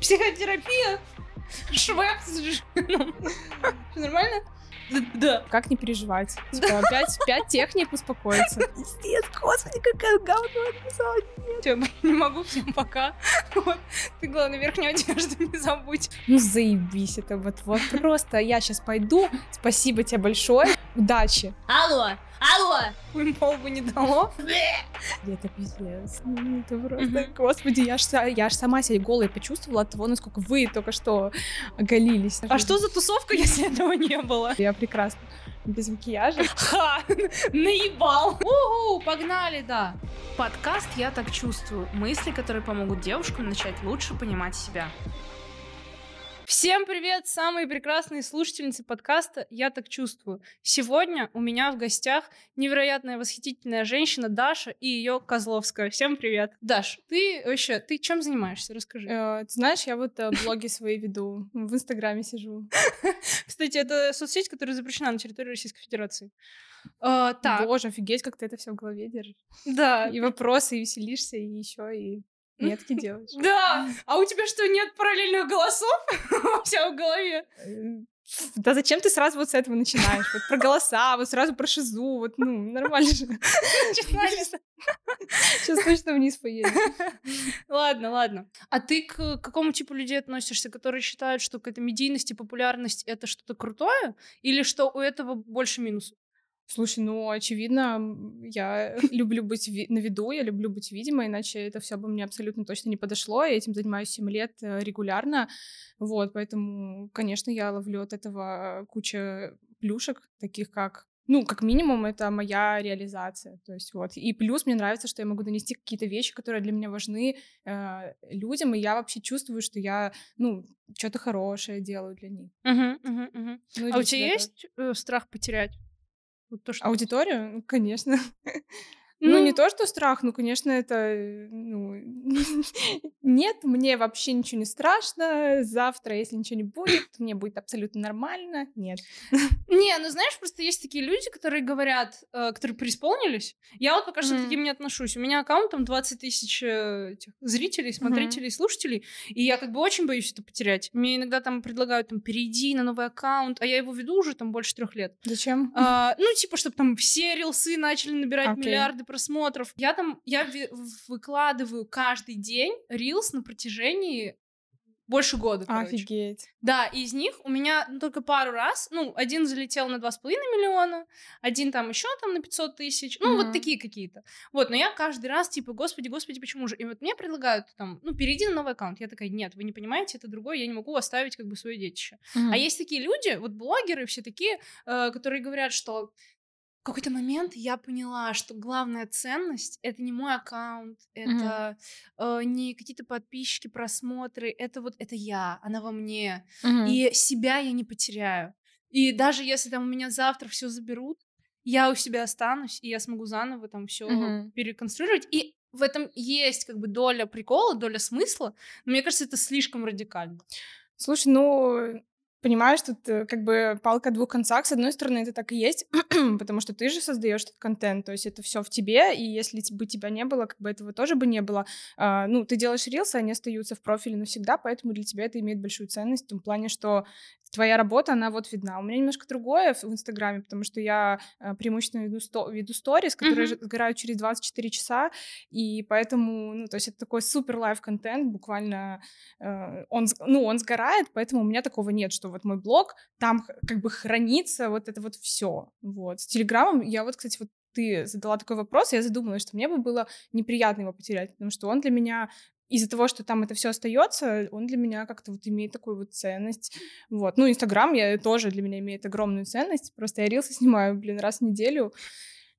Психотерапия? Швепс с джином. Всё нормально? Да. Как не переживать? Типа, пять, пять техник успокоиться. Пиздец, господи, какая говно Всё, не могу, всем пока. Вот. Ты, главное, верхнюю одежду не забудь. Ну, заебись это вот, вот просто. Я сейчас пойду. Спасибо тебе большое. Удачи. Алло, алло. Бы не дало. Это пиздец. Это просто, господи, я ж, я ж сама себя голой почувствовала от того, насколько вы только что оголились. А что за тусовка, если этого не было? Я прекрасно. Без макияжа. Ха! Наебал! Угу, погнали, да. Подкаст «Я так чувствую». Мысли, которые помогут девушкам начать лучше понимать себя. Всем привет, самые прекрасные слушательницы подкаста «Я так чувствую». Сегодня у меня в гостях невероятная восхитительная женщина Даша и ее Козловская. Всем привет. Даш, ты вообще, ты чем занимаешься? Расскажи. Э, Ты знаешь, я вот э, блоги свои веду. В Инстаграме сижу. Кстати, это соцсеть, которая запрещена на территории Российской Федерации. А, так, Боже, офигеть, как ты это все в голове держишь. да. И вопросы, и веселишься, и еще и метки делаешь. Да! А у тебя что, нет параллельных голосов? Вся в голове. Э, Да зачем ты сразу вот с этого начинаешь? Вот про голоса, вот сразу про шизу, вот, ну, нормально же. Сейчас точно вниз поедем. Ладно, ладно. А ты к какому типу людей относишься, которые считают, что какая-то медийность и популярность — это что-то крутое? Или что у этого больше минусов? Слушай, ну, очевидно, я люблю быть ви- на виду, я люблю быть видимой, иначе это все бы мне абсолютно точно не подошло. Я этим занимаюсь 7 лет э, регулярно. Вот, поэтому, конечно, я ловлю от этого куча плюшек, таких как ну, как минимум, это моя реализация. То есть вот. И плюс мне нравится, что я могу донести какие-то вещи, которые для меня важны э, людям, и я вообще чувствую, что я, ну, что-то хорошее делаю для них. Мгм, мгм, мгм. Ну, А у тебя тоже. есть э, страх потерять? Вот то, что... Аудиторию? Ну, конечно. Ну, не то, что страх, ну, конечно, это, ну, нет, мне вообще ничего не страшно, завтра, если ничего не будет, мне будет абсолютно нормально, нет. Не, ну знаешь, просто есть такие люди, которые говорят, э, которые преисполнились. Я вот пока что к таким не отношусь. У меня аккаунт там 20 тысяч э, зрителей, смотрителей, слушателей, и я как бы очень боюсь это потерять. Мне иногда там предлагают там перейди на новый аккаунт, а я его веду уже там больше трех лет. Зачем? А, ну, типа, чтобы там все рилсы начали набирать Окей. миллиарды просмотров. Я там, я выкладываю каждый день рилс на протяжении больше года, короче. Офигеть. Да, из них у меня ну, только пару раз, ну, один залетел на 2,5 миллиона, один там еще там на 500 тысяч, ну, вот Мгм. такие какие-то. Вот, но я каждый раз, типа, господи, господи, почему же? И вот мне предлагают там, ну, перейди на новый аккаунт. Я такая, нет, вы не понимаете, это другое, я не могу оставить как бы свое детище. А есть такие люди, вот блогеры все такие, э, которые говорят, что какой-то момент я поняла, что главная ценность это не мой аккаунт, это э, не какие-то подписчики, просмотры, это вот это я, она во мне. Мгм. И себя я не потеряю. И даже если там у меня завтра все заберут, я у себя останусь, и я смогу заново там все Мгм. переконструировать. И в этом есть как бы доля прикола, доля смысла. Но мне кажется, это слишком радикально. Слушай, ну, понимаешь, тут э, как бы палка о двух концах. С одной стороны, это так и есть, потому что ты же создаешь этот контент, то есть это все в тебе, и если бы тебя не было, как бы этого тоже бы не было. А, ну, ты делаешь рилсы, они остаются в профиле навсегда, поэтому для тебя это имеет большую ценность в том плане, что твоя работа, она вот видна. У меня немножко другое в Инстаграме, потому что я э, преимущественно веду, сто- веду сторис, которые же сгорают через 24 часа, и поэтому, ну, то есть это такой супер live контент, буквально э, он, ну, он сгорает, поэтому у меня такого нет, что вот мой блог, там как бы хранится вот это вот все. Вот. С Телеграмом я вот, кстати, вот ты задала такой вопрос, я задумалась, что мне бы было неприятно его потерять, потому что он для меня из-за того, что там это все остается, он для меня как-то вот имеет такую вот ценность. Вот. Ну, Инстаграм я тоже для меня имеет огромную ценность. Просто я рилсы снимаю, блин, раз в неделю.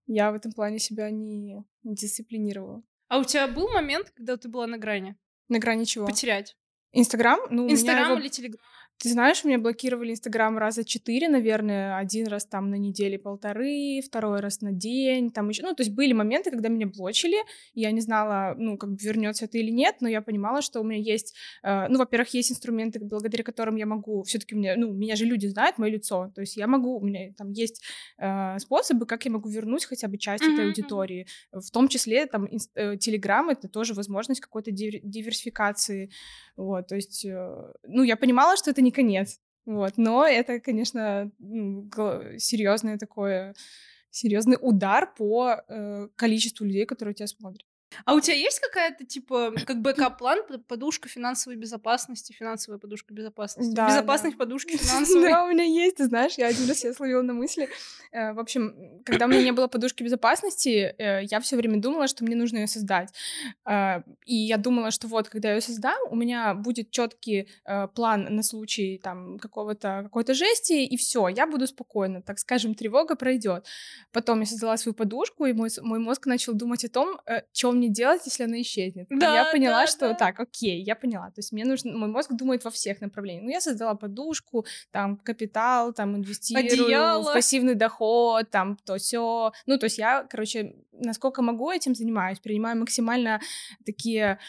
Я в этом плане себя не, не дисциплинировала. А у тебя был момент, когда ты была на грани? На грани чего? Потерять? Инстаграм? Ну, Инстаграм его- или Телеграм? Ты знаешь, у меня блокировали Инстаграм раза четыре, наверное, один раз там на неделе полторы, второй раз на день, там еще, ну, то есть были моменты, когда меня блочили, я не знала, ну, как бы вернется это или нет, но я понимала, что у меня есть, э, ну, во-первых, есть инструменты, благодаря которым я могу, все-таки мне, ну, меня же люди знают, мое лицо, то есть я могу, у меня там есть э, способы, как я могу вернуть хотя бы часть mm-hmm. этой аудитории, в том числе там инст- э, Телеграм это тоже возможность какой-то диверсификации, вот, то есть, э, ну, я понимала, что это не конец, вот, но это, конечно, серьезное такое, серьезный удар по э, количеству людей, которые тебя смотрят. А у тебя есть какая-то, типа, как backup-план, подушка финансовой безопасности, финансовая подушка безопасности? Да, Безопасность да. подушки финансовой? Да, у меня есть, ты знаешь, я один раз себя словила на мысли. Э, в общем, когда у меня не было подушки безопасности, э, я все время думала, что мне нужно ее создать. Э, и я думала, что вот, когда я ее создам, у меня будет четкий план на случай там какого-то какой-то жести, и все, я буду спокойна, так скажем, тревога пройдет. Потом я создала свою подушку, и мой, мой мозг начал думать о том, чем мне делать, если она исчезнет? Да, и я поняла, да, что да. так, окей, я поняла. То есть мне нужно, мой мозг думает во всех направлениях. Ну, я создала подушку, там, капитал, там, инвестирую Одеяло. в пассивный доход, там, то все. Ну, то есть я, короче, насколько могу этим занимаюсь, принимаю максимально такие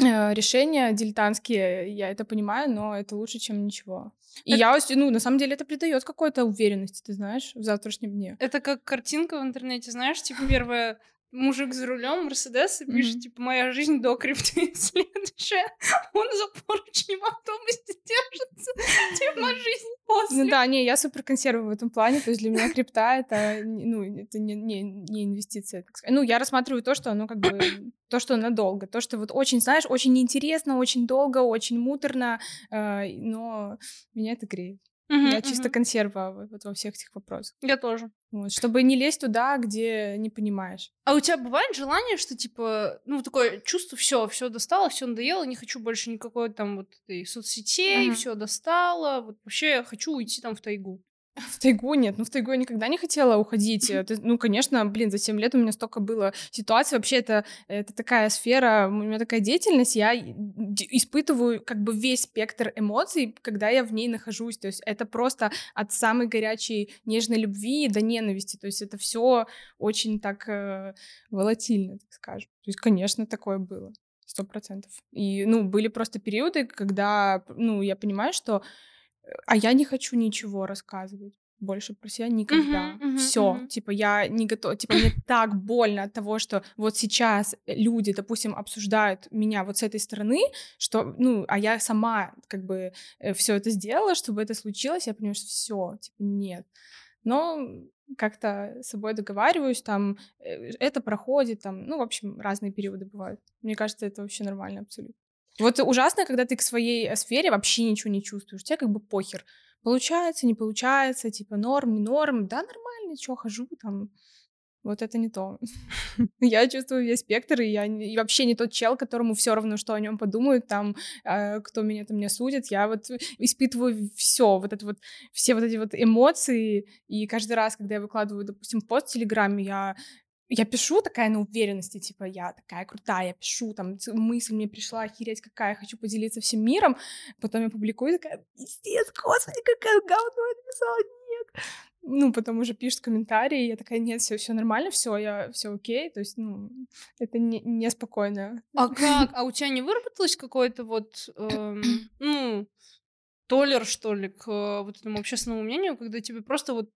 э, решения дилетантские, я это понимаю, но это лучше, чем ничего. И это... я, ну, на самом деле, это придает какой-то уверенности, ты знаешь, в завтрашнем дне. Это как картинка в интернете, знаешь, типа первая мужик за рулем Мерседес и пишет, типа, моя жизнь до крипты. Следующая, он за поручни в автобусе держится. Типа, жизнь после. Ну да, не, я супер консерва в этом плане, то есть для меня крипта это, ну, это не, не, не инвестиция, так сказать. Ну, я рассматриваю то, что оно как бы, то, что надолго, то, что вот очень, знаешь, очень неинтересно, очень долго, очень муторно, э, но меня это греет. Uh-huh, я чисто uh-huh. консерва вот во всех этих вопросах. Я тоже. Вот, чтобы не лезть туда, где не понимаешь. А у тебя бывает желание, что типа, ну, такое чувство, все, все достало, все надоело, не хочу больше никакой там вот этой соцсетей, uh-huh. все достало, вот вообще я хочу уйти там в тайгу. В тайгу нет, ну в тайгу я никогда не хотела уходить. Это, ну, конечно, блин, за 7 лет у меня столько было ситуаций. Вообще это, это такая сфера, у меня такая деятельность, я испытываю как бы весь спектр эмоций, когда я в ней нахожусь. То есть это просто от самой горячей нежной любви до ненависти. То есть это все очень так э, волатильно, так скажем. То есть, конечно, такое было. Сто процентов. И, ну, были просто периоды, когда, ну, я понимаю, что а я не хочу ничего рассказывать больше про себя никогда. Uh-huh, uh-huh, Все, uh-huh. типа я не готова, типа мне так больно от того, что вот сейчас люди, допустим, обсуждают меня вот с этой стороны, что, ну, а я сама как бы э, все это сделала, чтобы это случилось, я понимаю, что все, типа нет. Но как-то с собой договариваюсь, там э, это проходит, там, ну, в общем, разные периоды бывают. Мне кажется, это вообще нормально абсолютно. Вот ужасно, когда ты к своей э, сфере вообще ничего не чувствуешь. Тебе как бы похер. Получается, не получается, типа норм, не норм. Да, нормально, что, хожу там. Вот это не то. я чувствую весь спектр, и я и вообще не тот чел, которому все равно, что о нем подумают, там, э, кто меня там не судит. Я вот испытываю все, вот это вот, все вот эти вот эмоции, и каждый раз, когда я выкладываю, допустим, пост в Телеграме, я я пишу такая на уверенности, типа, я такая крутая, я пишу, там, мысль мне пришла, охереть какая, хочу поделиться всем миром, потом я публикую, такая, пиздец, господи, какая говно я написала, нет. Ну, потом уже пишут комментарии, я такая, нет, все, все нормально, все, я, все окей, то есть, ну, это не, неспокойно. А как? А у тебя не выработалось какое-то вот, эм, ну, толер, что ли, к э, вот этому общественному мнению, когда тебе просто вот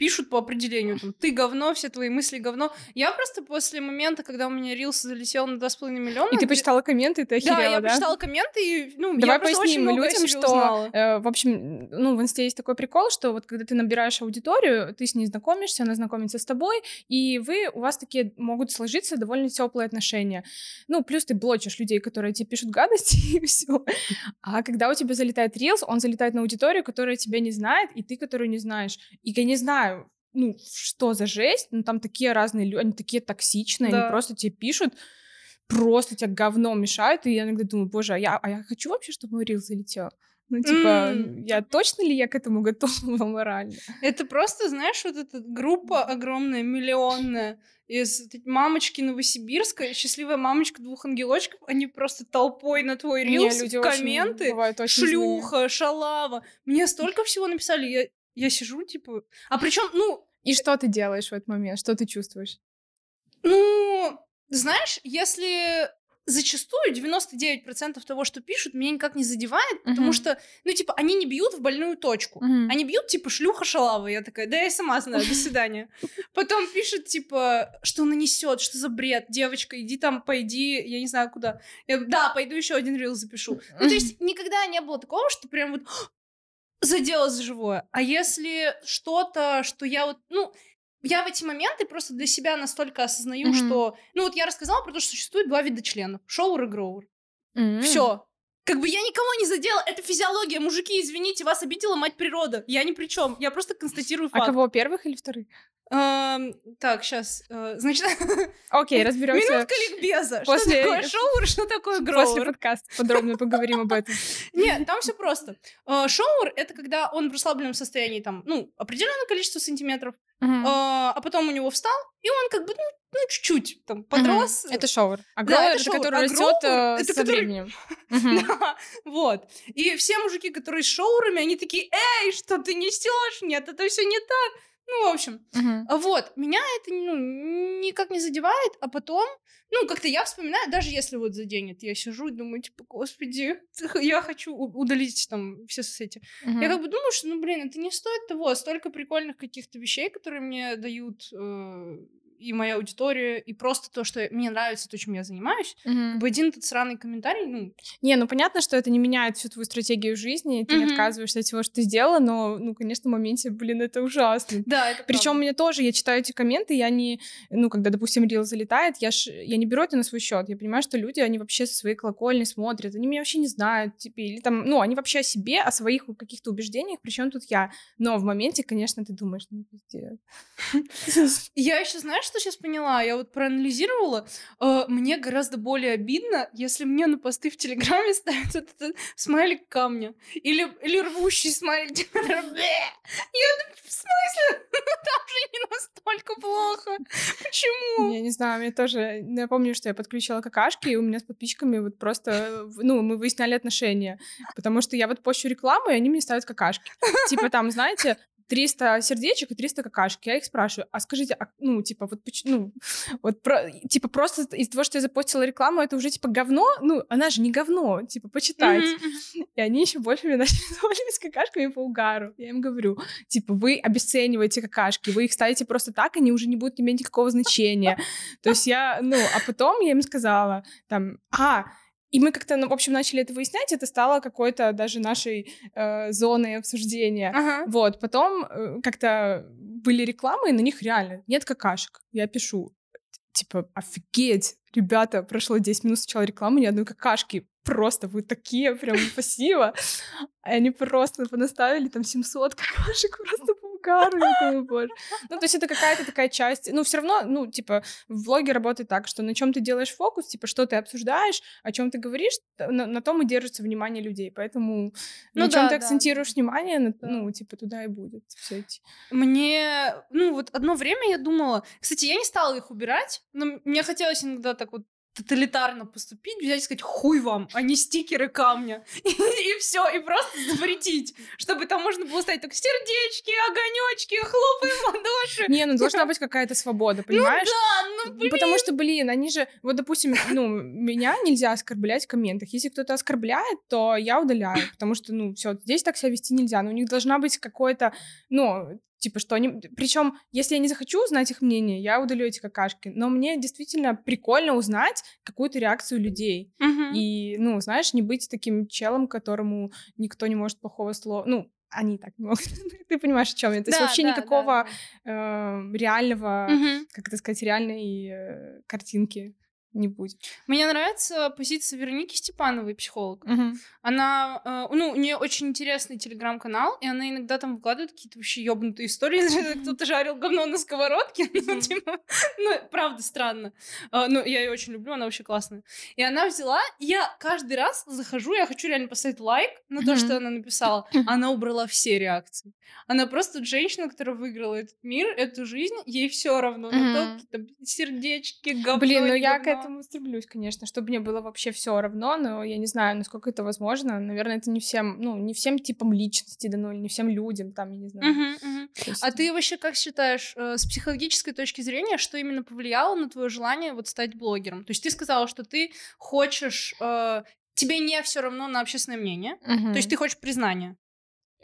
пишут по определению, там, ты говно, все твои мысли говно. Я просто после момента, когда у меня Рилс залетел на 2,5 миллиона... И ты почитала комменты, ты охерела, да? я да? почитала комменты, и, ну, Давай я поясним людям, что, э, в общем, ну, в инсте есть такой прикол, что вот когда ты набираешь аудиторию, ты с ней знакомишься, она знакомится с тобой, и вы, у вас такие могут сложиться довольно теплые отношения. Ну, плюс ты блочишь людей, которые тебе пишут гадости, и все. А когда у тебя залетает Рилс, он залетает на аудиторию, которая тебя не знает, и ты, которую не знаешь. И я не знаю, знаю, ну, что за жесть, ну, там такие разные люди, они такие токсичные, да. они просто тебе пишут, просто тебя говно мешают, и я иногда думаю, боже, а я, а я хочу вообще, чтобы мой рил залетел? Ну, типа, mm. я точно ли я к этому готова морально? Это просто, знаешь, вот эта группа огромная, миллионная, из мамочки Новосибирска, счастливая мамочка двух ангелочков, они просто толпой на твой рилс, Не, комменты, очень, шлюха, злые. шалава. Мне столько всего написали, я, я сижу, типа... А причем, ну... И что ты делаешь в этот момент? Что ты чувствуешь? Ну, знаешь, если зачастую 99% того, что пишут, меня никак не задевает, uh-huh. потому что, ну, типа, они не бьют в больную точку. Uh-huh. Они бьют, типа, шлюха шалава. Я такая, да я сама знаю, до свидания. Потом пишут, типа, что она несет, что за бред, девочка, иди там, пойди, я не знаю куда. Я, да, пойду еще один рил запишу. Ну, то есть никогда не было такого, что прям вот задело за живое. А если что-то, что я вот, ну, я в эти моменты просто для себя настолько осознаю, mm-hmm. что... Ну, вот я рассказала про то, что существует два вида членов. Шоур и гроур. Mm-hmm. Все. Как бы я никого не задела, это физиология. Мужики, извините, вас обидела мать природа. Я ни при чем. Я просто констатирую а факт. А кого, первых или вторых? Um, так, сейчас. Э, значит... Окей, разберемся. Минутка ликбеза. После... Что такое шоур, что такое гроур? После подкаста подробно поговорим об этом. Нет, там все просто. Uh, шоур — это когда он в расслабленном состоянии, там, ну, определенное количество сантиметров, uh, а потом у него встал, и он как бы, ну, ну чуть-чуть там подрос. Uh-huh. Это шоур. А да, это, это который а растет э, это со который... временем. Да, вот. И все мужики, которые с шоурами, они такие, эй, что ты несешь? Нет, это все не так. Ну, в общем, uh-huh. вот, меня это ну, никак не задевает, а потом, ну, как-то я вспоминаю, даже если вот заденет, я сижу и думаю, типа, господи, я хочу удалить там все соцсети. Uh-huh. Я как бы думаю, что, ну, блин, это не стоит того, столько прикольных каких-то вещей, которые мне дают э, и моя аудитория, и просто то, что мне нравится, то, чем я занимаюсь, mm-hmm. как бы один этот сраный комментарий, ну... Не, ну понятно, что это не меняет всю твою стратегию жизни, ты mm-hmm. не отказываешься от всего, что ты сделала, но, ну, конечно, в моменте, блин, это ужасно. Да, это Причем у меня тоже, я читаю эти комменты, я не, ну, когда, допустим, рил залетает, я, ж, я не беру это на свой счет, я понимаю, что люди, они вообще со своей колокольни смотрят, они меня вообще не знают, типа, или там, ну, они вообще о себе, о своих каких-то убеждениях, причем тут я. Но в моменте, конечно, ты думаешь, ну, пиздец. Я еще, знаешь, что сейчас поняла? Я вот проанализировала. Э, мне гораздо более обидно, если мне на посты в Телеграме ставят вот этот смайлик камня. Или, или рвущий смайлик. Я в смысле? Там же не настолько плохо. Почему? Я не знаю, мне тоже... Я помню, что я подключила какашки, и у меня с подписчиками вот просто... Ну, мы выясняли отношения. Потому что я вот пощу рекламу, и они мне ставят какашки. Типа там, знаете, 300 сердечек и 300 какашек. Я их спрашиваю, а скажите, а, ну, типа, вот, ну, вот, про, типа, просто из-за того, что я запостила рекламу, это уже, типа, говно? Ну, она же не говно, типа, почитайте. Mm-hmm. И они еще больше меня начали с какашками по угару. Я им говорю, типа, вы обесцениваете какашки, вы их ставите просто так, они уже не будут иметь никакого значения. То есть я, ну, а потом я им сказала, там, а, и мы как-то, ну, в общем, начали это выяснять, это стало какой-то даже нашей э, зоной обсуждения. Ага. Вот, потом э, как-то были рекламы, и на них реально нет какашек. Я пишу, типа, офигеть, ребята, прошло 10 минут сначала рекламы, ни одной какашки. Просто вы такие, прям спасибо. И они просто понаставили там 700 какашек просто Я боже. Ну, то есть это какая-то такая часть. Ну, все равно, ну, типа, в влоге работает так, что на чем ты делаешь фокус, типа, что ты обсуждаешь, о чем ты говоришь, на, на том и держится внимание людей. Поэтому ну, на да, чем ты акцентируешь да. внимание, на, ну, типа, туда и будет все эти. Мне, ну, вот одно время я думала... Кстати, я не стала их убирать, но мне хотелось иногда так вот тоталитарно поступить, взять и сказать хуй вам, а не стикеры камня. И, и все, и просто запретить, чтобы там можно было ставить так сердечки, огонечки, хлопаем ладоши. Не, ну должна быть какая-то свобода, ну понимаешь? Ну да, ну блин. Потому что, блин, они же, вот, допустим, ну, меня нельзя оскорблять в комментах. Если кто-то оскорбляет, то я удаляю, потому что, ну, все, здесь так себя вести нельзя. Но у них должна быть какое-то, ну, Типа, что они... Причем, если я не захочу узнать их мнение, я удалю эти какашки. Но мне действительно прикольно узнать какую-то реакцию людей. Uh-huh. И, ну, знаешь, не быть таким челом, которому никто не может плохого слова... Ну, они так не могут. Ты понимаешь, о чем я? То есть вообще да, никакого да, да. Э, реального, uh-huh. как это сказать, реальной э, картинки не будет. Мне нравится позиция Вероники Степановой, психолог. Мгм. Она, э, ну, у нее очень интересный телеграм-канал, и она иногда там выкладывает какие-то вообще ёбнутые истории. Кто-то жарил говно на сковородке. Ну, типа, ну, правда, странно. А, Ну, я ее очень люблю, она вообще классная. И она взяла, я каждый раз захожу, я хочу реально поставить лайк на то, что она написала. Она убрала все реакции. Она просто женщина, которая выиграла этот мир, эту жизнь, ей все равно. На то, какие-то сердечки, говно, Блин, ну я к. Этому стремлюсь, конечно, чтобы мне было вообще все равно, но я не знаю, насколько это возможно. Наверное, это не всем, ну, не всем типам личности дано, или не всем людям, там, я не знаю. Мгм. То есть- А ты вообще как считаешь, э, с психологической точки зрения, что именно повлияло на твое желание вот стать блогером? То есть ты сказала, что ты хочешь, э, тебе не все равно на общественное мнение, Мгм. то есть ты хочешь признания.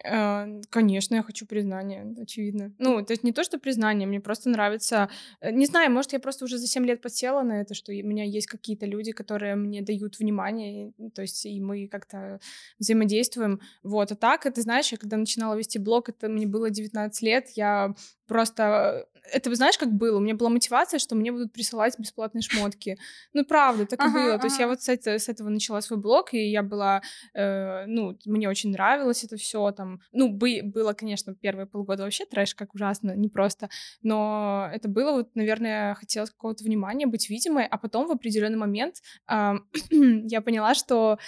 Э, Конечно, я хочу признания, очевидно. Ну, то есть не то, что признание, мне просто нравится... э, Не знаю, может, я просто уже за 7 лет подсела на это, что у меня есть какие-то люди, которые мне дают внимание, то есть и мы как-то взаимодействуем. Вот, а так, это, знаешь, я когда начинала вести блог, это мне было 19 лет, я просто... Это, знаешь, как было? У меня была мотивация, что мне будут присылать бесплатные шмотки. Ну, правда, так и Ага, было. То есть я ага. вот с, это- с этого начала свой блог, и я была э, ну, мне очень нравилось это все там. Ну, бы, было, конечно, первые полгода вообще трэш, как ужасно, непросто. Но это было вот, наверное, хотелось какого-то внимания, быть видимой, а потом в определенный момент ам, я поняла, что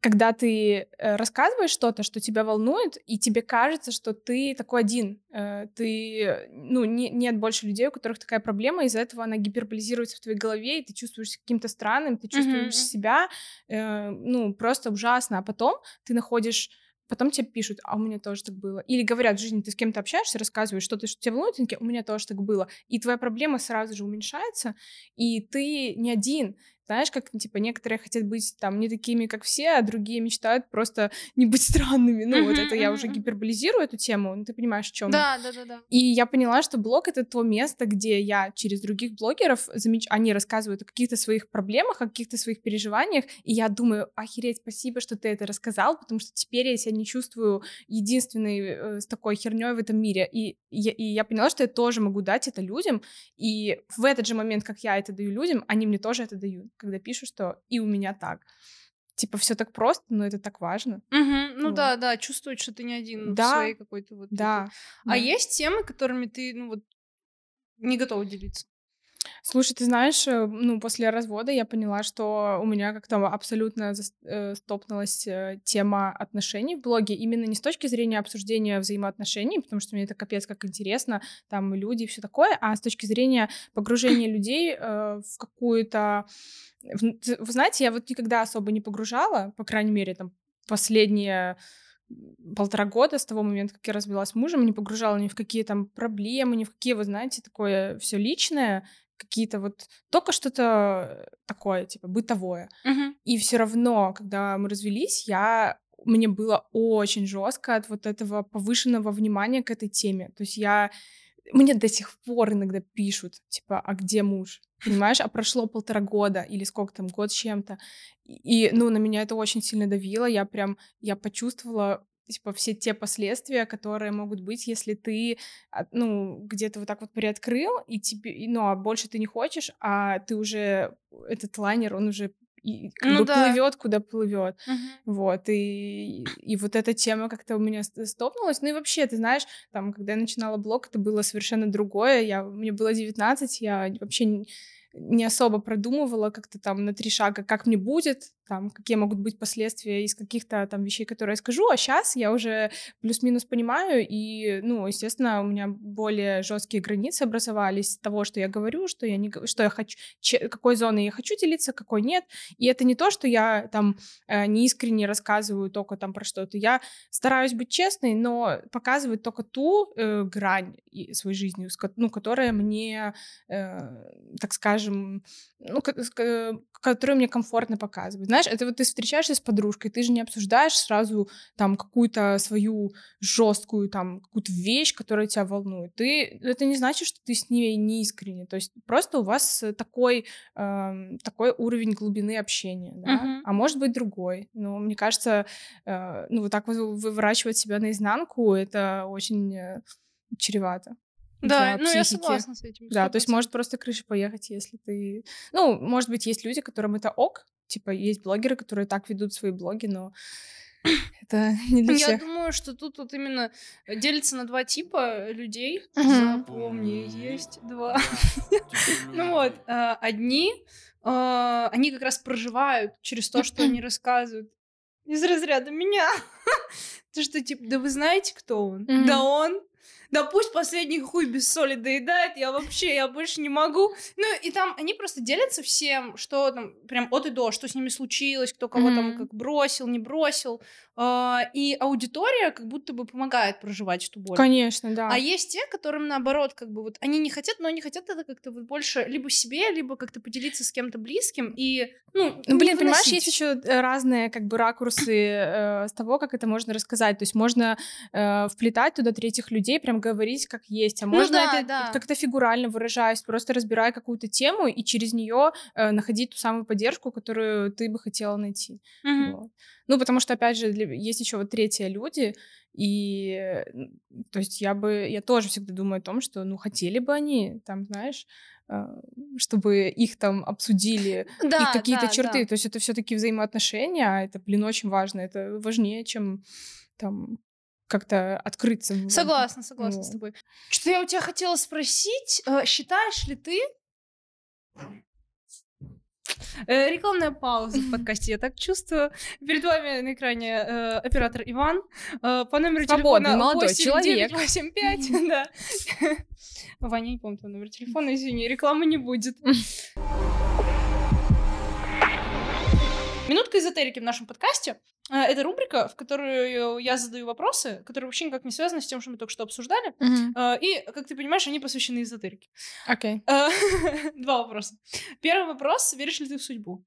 когда ты э, рассказываешь что-то, что тебя волнует, и тебе кажется, что ты такой один, э, ты, ну, не- нет больше людей, у которых такая проблема, из-за этого она гиперболизируется в твоей голове, и ты чувствуешь каким-то странным, ты чувствуешь мгм. себя, э, ну, просто ужасно, а потом ты находишь Потом тебе пишут, а у меня тоже так было. Или говорят в жизни, ты с кем-то общаешься, рассказываешь что-то, что тебя волнует, у меня тоже так было. И твоя проблема сразу же уменьшается, и ты не один. Знаешь, как, типа, некоторые хотят быть там не такими, как все, а другие мечтают просто не быть странными. Ну, вот это я уже гиперболизирую эту тему, ну, ты понимаешь, о чем Да, да, да, да. и я поняла, что блог — это то место, где я через других блогеров, замеч... они рассказывают о каких-то своих проблемах, о каких-то своих переживаниях, и я думаю, охереть, спасибо, что ты это рассказал, потому что теперь я себя не чувствую единственной э, с такой херней в этом мире. И я, и я поняла, что я тоже могу дать это людям, и в этот же момент, как я это даю людям, они мне тоже это дают, когда пишут, что и у меня так. Типа, все так просто, но это так важно. Мгм, Ну Вот. да, да, чувствовать, что ты не один в Да, своей какой-то вот. Да. этой- А да. есть темы, которыми ты, ну вот, не готова делиться? Слушай, ты знаешь, э, ну, после развода я поняла, что у меня как-то абсолютно э, стопнулась э, тема отношений в блоге, именно не с точки зрения обсуждения взаимоотношений, потому что мне это капец как интересно, там люди и все такое, а с точки зрения погружения людей э, в какую-то... Вы знаете, я вот никогда особо не погружала, по крайней мере, там, последние полтора года с того момента, как я развелась с мужем, не погружала ни в какие там проблемы, ни в какие, вы знаете, такое все личное, какие-то вот только что-то такое, типа бытовое. Мгм. И все равно, когда мы развелись, я мне было очень жестко от вот этого повышенного внимания к этой теме. То есть я мне до сих пор иногда пишут, типа, а где муж? Понимаешь, а прошло полтора года или сколько там, год с чем-то. И, ну, на меня это очень сильно давило. Я прям, я почувствовала типа все те последствия, которые могут быть, если ты, а, ну, где-то вот так вот приоткрыл, и тебе, ну, а больше ты не хочешь, а ты уже, этот лайнер, он уже и, как Ну бы да. плывет, куда плывет. Мгм. Вот, и, и вот эта тема как-то у меня ст- стопнулась. Ну и вообще, ты знаешь, там, когда я начинала блог, это было совершенно другое. Я, мне было 19, я вообще не особо продумывала как-то там на три шага, как мне будет, там, какие могут быть последствия из каких-то там вещей, которые я скажу, а сейчас я уже плюс-минус понимаю, и, ну, естественно, у меня более жесткие границы образовались того, что я говорю, что я не, что я хочу, какой зоной я хочу делиться, какой нет, и это не то, что я там э, неискренне рассказываю только там про что-то, я стараюсь быть честной, но показывать только ту э, грань своей жизни, ну, которая мне, э, так скажем, ну, которую мне комфортно показывать. Знаешь, это вот ты встречаешься с подружкой, ты же не обсуждаешь сразу там какую-то свою жесткую там какую-то вещь, которая тебя волнует. Ты это не значит, что ты с ней не искренне. То есть просто у вас э, такой эм, такой уровень глубины общения, да? Мгм. а может быть другой. Но мне кажется, э, ну вот так вот выворачивать себя наизнанку это очень э, чревато. Да, ну я согласна с этим. Да, то есть 100%. может просто крыша поехать, если ты... Ну, может быть, есть люди, которым это ок, типа есть блогеры, которые так ведут свои блоги, но это не для Я всех. думаю, что тут вот именно делится на два типа людей. Мгм. Запомни, есть два. Ну вот, э, одни, э, они как раз проживают через то, что они рассказывают из разряда меня. То, что типа, да вы знаете, кто он? Да он. Да пусть последний хуй без соли доедает, я вообще, я больше не могу. Ну, и там они просто делятся всем, что там прям от и до, что с ними случилось, кто кого там Мгм. как бросил, не бросил. А, И аудитория как будто бы помогает проживать эту боль. Конечно, да. А есть те, которым наоборот, как бы вот они не хотят, но они хотят это как-то вот больше либо себе, либо как-то поделиться с кем-то близким и, ну, Ну, блин, понимаешь, есть еще разные как бы ракурсы э, с того, как это можно рассказать. То есть можно э, вплетать туда третьих людей, прям говорить как есть. А Ну можно да, это да. как-то фигурально выражаясь, просто разбирая какую-то тему и через нее э, находить ту самую поддержку, которую ты бы хотела найти. Мгм. Вот. Ну, потому что, опять же, для- есть еще вот третьи люди, и, э, то есть я бы, я тоже всегда думаю о том, что, ну, хотели бы они, там, знаешь, э, чтобы их там обсудили, Да, их какие-то да, черты, да. то есть это все-таки взаимоотношения, а это, блин, очень важно, это важнее, чем там как-то открыться. Согласна, согласна с Вот. тобой. Что я у тебя хотела спросить, э, считаешь ли ты Э, Рекламная пауза в подкасте, я так чувствую. Перед вами на экране э, оператор Иван. Э, по номеру Свободный телефона молодой человек. 8985. Да. Ваня, не помню твой номер телефона, извини, рекламы не будет. Минутка эзотерики в нашем подкасте. Э, Это рубрика, в которую я задаю вопросы, которые вообще никак не связаны с тем, что мы только что обсуждали. Э, И, как ты понимаешь, они посвящены эзотерике. Окей. Э, Два вопроса. Первый вопрос. Веришь ли ты в судьбу?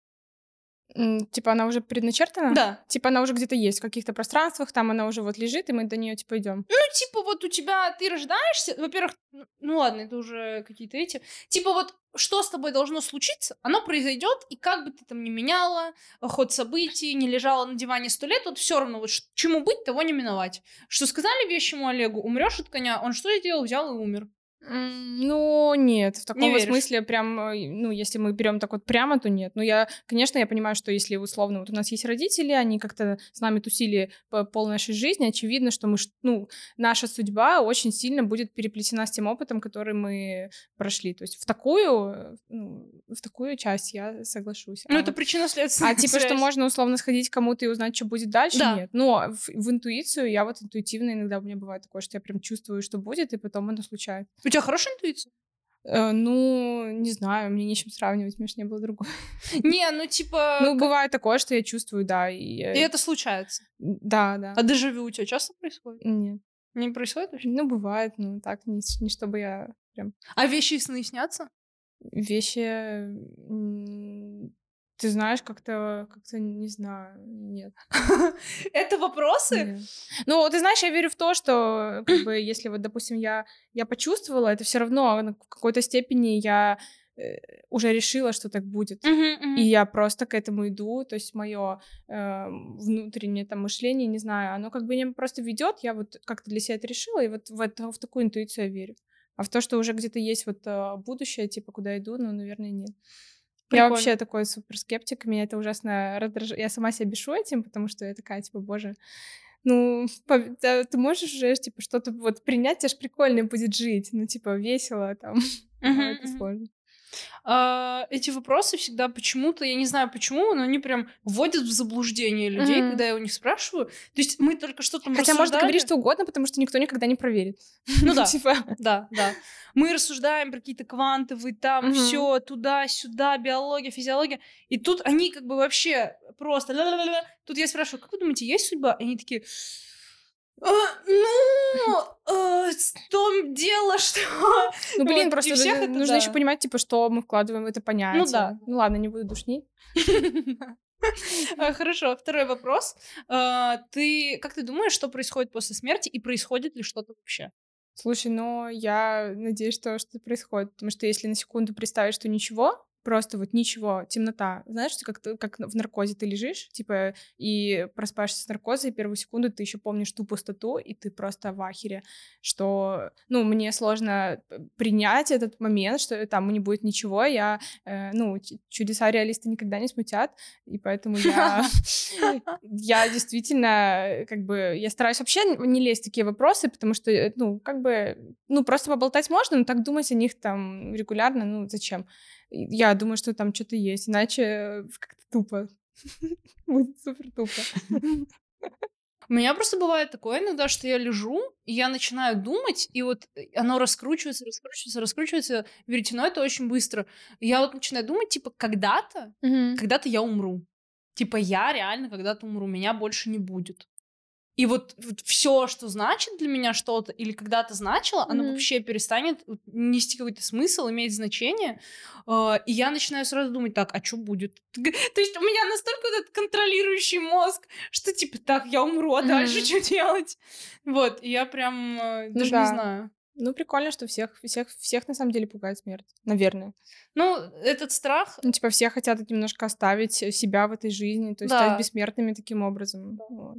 Типа она уже предначертана? Да. Типа она уже где-то есть в каких-то пространствах, там она уже вот лежит, и мы до нее типа идем. Ну, типа, вот у тебя ты рождаешься, во-первых, ну ладно, это уже какие-то эти. Типа, вот что с тобой должно случиться, оно произойдет, и как бы ты там ни меняла э, ход событий, не лежала на диване сто лет, вот все равно, вот чему быть, того не миновать. Что сказали вещему Олегу, умрешь от коня, он что сделал, взял и умер. Ну, нет, в таком веришь? смысле прям, э, ну, если мы берем так вот прямо, то нет. Ну, я, конечно, я понимаю, что если условно вот у нас есть родители, они как-то с нами тусили по пол нашей жизни, очевидно, что мы, ну, наша судьба очень сильно будет переплетена с тем опытом, который мы прошли. То есть в такую, э, ну, в такую часть я соглашусь. Ну, А это вот- причинно-следственная А типа, что можно условно сходить к кому-то и узнать, что будет дальше? Да. Нет. Но в, в интуицию я вот интуитивно иногда у меня бывает такое, что я прям чувствую, что будет, и потом оно случается. У тебя хорошая интуиция? Э, ну, не знаю, мне нечем сравнивать, у меня ж не было другого. Не, ну, типа, Ну, бывает такое, что я чувствую, да, и... и это случается. Да, да. А дежавю у тебя часто происходит? Нет. Не происходит вообще? Ну, бывает, ну, так, не, не чтобы я прям... А вещи и сны снятся? Вещи... Ты знаешь, как-то, как-то, не знаю, нет. Это вопросы? Нет. Ну, ты знаешь, я верю в то, что, как бы, если вот, допустим, я, я почувствовала, это все равно на- в какой-то степени я э, уже решила, что так будет. Мгм, мгм. И я просто к этому иду, то есть мое внутреннее там мышление, не знаю, оно как бы меня просто ведет, я вот как-то для себя это решила, и вот в, это, в такую интуицию я верю. А в то, что уже где-то есть вот а, будущее, типа, куда иду, ну, наверное, нет. Я Прикольно. вообще такой супер скептик, меня это ужасно раздражает. Я сама себя бешу этим, потому что я такая, типа, боже, ну, да, ты можешь уже, типа, что-то вот принять, тебе ж прикольно будет жить, ну, типа, весело там, а это мгм. сложно. А, эти вопросы всегда почему-то, я не знаю почему, но они прям вводят в заблуждение людей, Мгм. когда я у них спрашиваю. То есть мы только что там Хотя можно говорить что угодно, потому что никто никогда не проверит. Ну да. Типа, Да, да. Мы рассуждаем про какие-то квантовые, там все туда-сюда, биология, физиология. И тут они как бы вообще просто... Тут я спрашиваю, как вы думаете, есть судьба? И они такие... «А, ну, э, в том дело, что... Ну, блин, Вот, просто нужно еще понимать, типа, что мы вкладываем в это понятие. да. Ну ладно, не буду душнить. Хорошо, второй вопрос. А, Ты, как ты думаешь, что происходит после смерти и происходит ли что-то вообще? Слушай, ну я надеюсь, что что-то происходит, потому что если на секунду представить, что ничего просто вот ничего, темнота. Знаешь, как, как в наркозе ты лежишь, типа, и проспаешься с наркозой, первую секунду ты еще помнишь ту пустоту, и ты просто в ахере, что, ну, мне сложно принять этот момент, что там не будет ничего, я, э, ну, чудеса реалисты никогда не смутят, и поэтому я, я действительно, как бы, я стараюсь вообще не лезть в такие вопросы, потому что, э, ну, как бы, ну, просто поболтать можно, но так думать о них там регулярно, ну, зачем? Я думаю, что там что-то есть, иначе как-то тупо. Будет супер тупо. У меня просто бывает такое иногда, что я лежу, и я начинаю думать, и вот э, оно раскручивается, раскручивается, раскручивается. Верите, это очень быстро. я вот начинаю думать, типа, когда-то, mm-hmm. когда-то я умру. Типа, я реально когда-то умру, меня больше не будет. И вот, вот все, что значит для меня что-то или когда-то значило, mm-hmm. оно вообще перестанет нести какой-то смысл, иметь значение. Uh, и я начинаю сразу думать, так, а что будет? То есть у меня настолько этот контролирующий мозг, что типа, так, я умру, а mm-hmm. дальше что делать? Вот, и я прям даже ну, да. не знаю. Ну, прикольно, что всех, всех, всех на самом деле пугает смерть. Наверное. Ну, этот страх... Ну, типа, все хотят немножко оставить себя в этой жизни, то есть да. стать бессмертными таким образом. Да. Вот.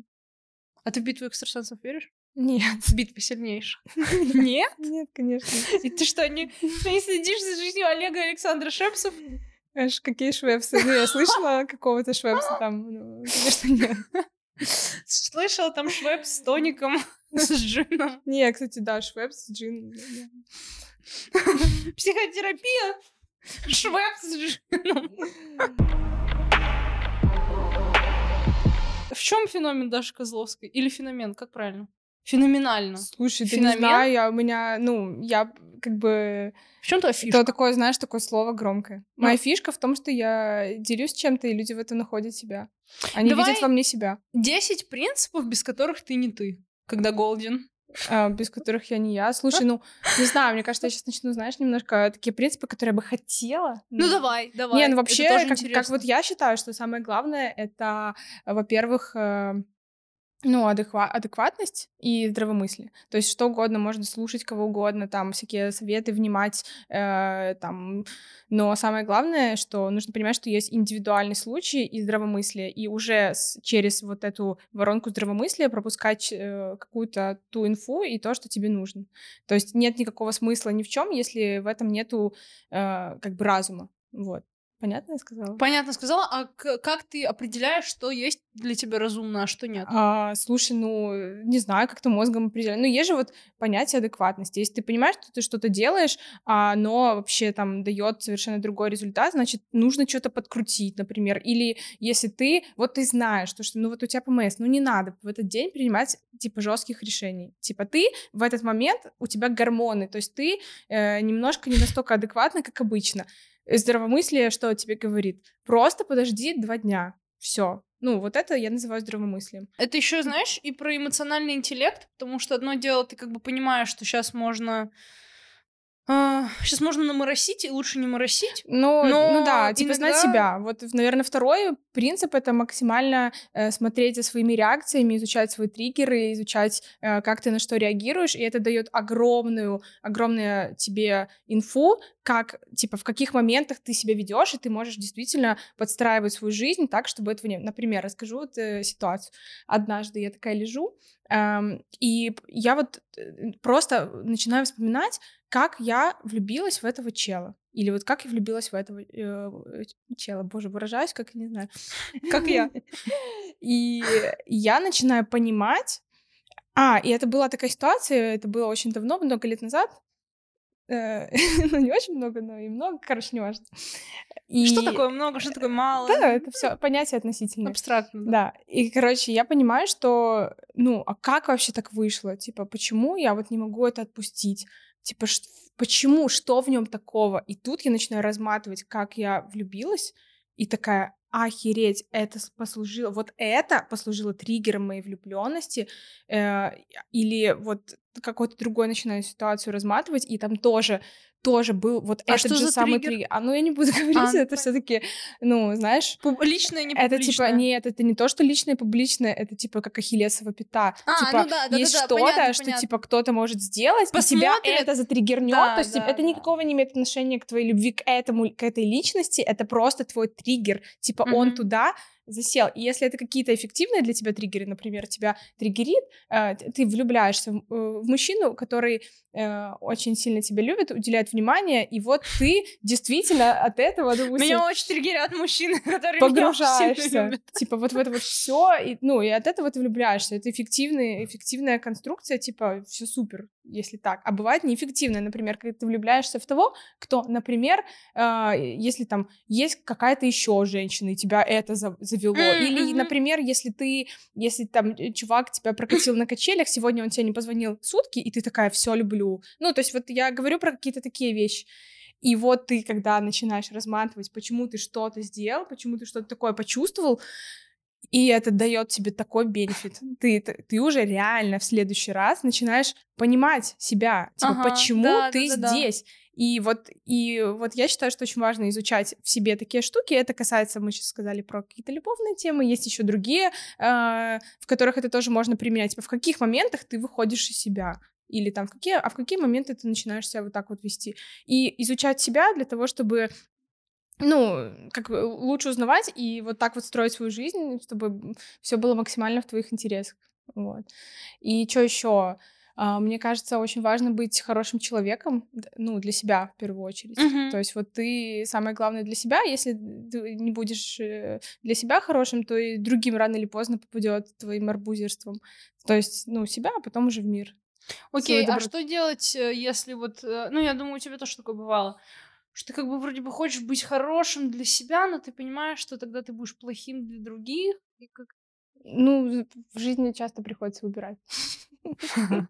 А ты в битву экстрасенсов веришь? Нет. В битве сильнейших. Нет? Нет, конечно. И ты что, не, не следишь за жизнью Олега Александра Шепсов? Аж какие швепсы? Ну, я слышала какого-то швепса там. Ну, конечно, нет. Слышала там швепс с тоником, с джином. Не, кстати, да, швепс с джином. Психотерапия, швепс с джином. В чем феномен Даши Козловской? Или феномен, как правильно? Феноменально. Слушай, Феномен? ты не знаю, я, у меня, ну, я как бы... В чем твоя фишка? Это такое, знаешь, такое слово громкое. Ну. Моя фишка в том, что я делюсь чем-то, и люди в этом находят себя. Они Давай видят во мне себя. Десять принципов, без которых ты не ты, когда голден без которых я не я. Слушай, ну, не знаю, мне кажется, я сейчас начну, знаешь, немножко такие принципы, которые я бы хотела. Ну, давай, давай. Не, ну вообще, как, как вот я считаю, что самое главное, это, во-первых, э, ну, адеква- адекватность и здравомыслие. То есть что угодно, можно слушать кого угодно, там, всякие советы внимать, э, там, но самое главное, что нужно понимать, что есть индивидуальный случай и здравомыслие, и уже с, через вот эту воронку здравомыслия пропускать э, какую-то ту инфу и то, что тебе нужно. То есть нет никакого смысла ни в чем, если в этом нету э, как бы разума. Вот. Понятно я сказала? Понятно сказала. А как ты определяешь, что есть для тебя разумно, а что нет? А, слушай, ну, не знаю, как ты мозгом определяешь. Ну, есть же вот понятие адекватности. Если ты понимаешь, что ты что-то делаешь, а оно вообще там дает совершенно другой результат, значит, нужно что-то подкрутить, например. Или если ты, вот ты знаешь, что, что ну вот у тебя ПМС, ну не надо в этот день принимать типа жестких решений. Типа ты в этот момент, у тебя гормоны, то есть ты э, немножко не настолько адекватный, как обычно здравомыслие что тебе говорит? Просто подожди два дня. Все. Ну, вот это я называю здравомыслием. Это еще, знаешь, и про эмоциональный интеллект, потому что одно дело, ты как бы понимаешь, что сейчас можно сейчас а, можно наморосить, и лучше не моросить. Ну, но ну да, типа иногда... знать себя. Вот, наверное, второй принцип — это максимально э, смотреть за своими реакциями, изучать свои триггеры, изучать, э, как ты на что реагируешь, и это дает огромную, огромную тебе инфу, как, типа, в каких моментах ты себя ведешь, и ты можешь действительно подстраивать свою жизнь так, чтобы этого не... Например, расскажу вот э, ситуацию. Однажды я такая лежу, и я вот э, просто начинаю вспоминать, как я влюбилась в этого чела. Или вот как я влюбилась в этого э, чела. Боже, выражаюсь, как я не знаю. Как я. И я начинаю понимать... А, и это была такая ситуация, это было очень давно, много лет назад. Э, ну, не очень много, но и много, короче, не важно. И... Что такое много, что такое мало? Да, это все понятие относительное. Абстрактно. Да. да. И, короче, я понимаю, что, ну, а как вообще так вышло? Типа, почему я вот не могу это отпустить? Типа, почему, что в нем такого? И тут я начинаю разматывать, как я влюбилась, и такая, охереть, это послужило, вот это послужило триггером моей влюбленности, э, или вот какой-то другой начинаю ситуацию разматывать, и там тоже тоже был вот а этот же самый триггер? триггер. А ну я не буду говорить, а, это все-таки, ну, знаешь... Личное, не Это типа, нет, это не то, что личное и публичное, это типа как ахиллесова пята. А, типа, ну да, да, есть да, да, что-то, понятно, что понятно. типа кто-то может сделать, Посмотрит. и тебя это затриггернет, да, то есть да, это да. никакого не имеет отношения к твоей любви к этому, к этой личности, это просто твой триггер, типа mm-hmm. он туда засел. И если это какие-то эффективные для тебя триггеры, например, тебя триггерит, э, ты влюбляешься в, э, в мужчину, который э, очень сильно тебя любит, уделяет внимание, и вот ты действительно от этого, допустим... Меня очень триггерят мужчины, которые погружаешься. Типа вот в это вот все, и, ну, и от этого ты влюбляешься. Это эффективная, эффективная конструкция, типа, все супер, если так. А бывает неэффективная, например, когда ты влюбляешься в того, кто, например, э, если там есть какая-то еще женщина, и тебя это за завело. Mm-hmm. Или, например, если ты, если там э, чувак тебя прокатил на качелях, сегодня он тебе не позвонил сутки, и ты такая, все люблю. Ну, то есть вот я говорю про какие-то такие вещи. И вот ты, когда начинаешь разматывать, почему ты что-то сделал, почему ты что-то такое почувствовал, и это дает тебе такой бенефит. Ты, ты, ты уже реально в следующий раз начинаешь понимать себя. Типа, ага, почему да, ты да, да, здесь? Да. И вот, и вот я считаю, что очень важно изучать в себе такие штуки. Это касается, мы сейчас сказали про какие-то любовные темы, есть еще другие, э, в которых это тоже можно применять. Типа, в каких моментах ты выходишь из себя? Или там в какие, а в какие моменты ты начинаешь себя вот так вот вести? И изучать себя для того, чтобы ну, как бы лучше узнавать и вот так вот строить свою жизнь, чтобы все было максимально в твоих интересах. Вот. И что еще? А, мне кажется, очень важно быть хорошим человеком, ну, для себя в первую очередь. Uh-huh. То есть вот ты самое главное для себя, если ты не будешь э, для себя хорошим, то и другим рано или поздно попадет твоим арбузерством. То есть, ну, себя, а потом уже в мир. Окей, okay, а что делать, э, если вот, э, ну, я думаю, у тебя тоже такое бывало, что ты как бы вроде бы хочешь быть хорошим для себя, но ты понимаешь, что тогда ты будешь плохим для других, и как ну, в жизни часто приходится выбирать.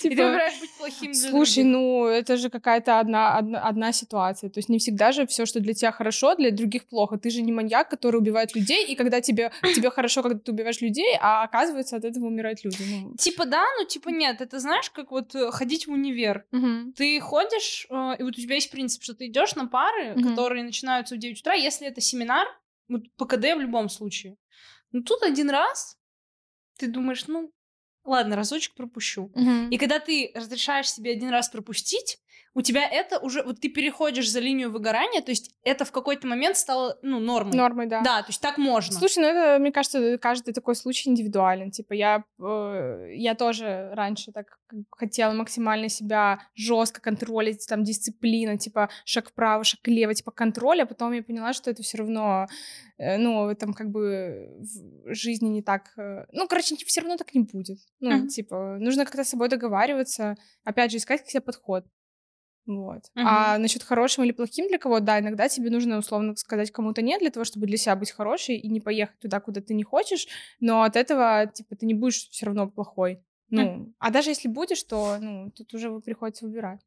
Типа, быть плохим для Слушай, ну, это же какая-то одна, одна, одна ситуация. То есть не всегда же все, что для тебя хорошо, для других плохо. Ты же не маньяк, который убивает людей, и когда тебе, тебе хорошо, когда ты убиваешь людей, а оказывается, от этого умирают люди. Ну. Типа да, ну типа нет. Это знаешь, как вот э, ходить в универ. Угу. Ты ходишь, э, и вот у тебя есть принцип, что ты идешь на пары, угу. которые начинаются в 9 утра, если это семинар, вот ПКД в любом случае. Ну тут один раз ты думаешь, ну, ладно, разочек пропущу. Угу. И когда ты разрешаешь себе один раз пропустить, у тебя это уже, вот ты переходишь за линию выгорания, то есть это в какой-то момент стало, ну, нормой. Нормой, да. Да, то есть так можно. Слушай, ну это, мне кажется, каждый такой случай индивидуален. Типа я, э, я тоже раньше так хотела максимально себя жестко контролить, там, дисциплина, типа шаг вправо, шаг влево, типа контроль, а потом я поняла, что это все равно, э, ну, там как бы в жизни не так, э, ну, короче, все равно так не будет. Ну, uh-huh. типа, нужно как-то с собой договариваться, опять же, искать к себе подход. Вот. Uh-huh. А насчет хорошим или плохим для кого, да, иногда тебе нужно условно сказать кому-то нет для того, чтобы для себя быть хорошей и не поехать туда, куда ты не хочешь, но от этого, типа, ты не будешь все равно плохой. Ну, а даже если будешь, то, ну, тут уже приходится выбирать.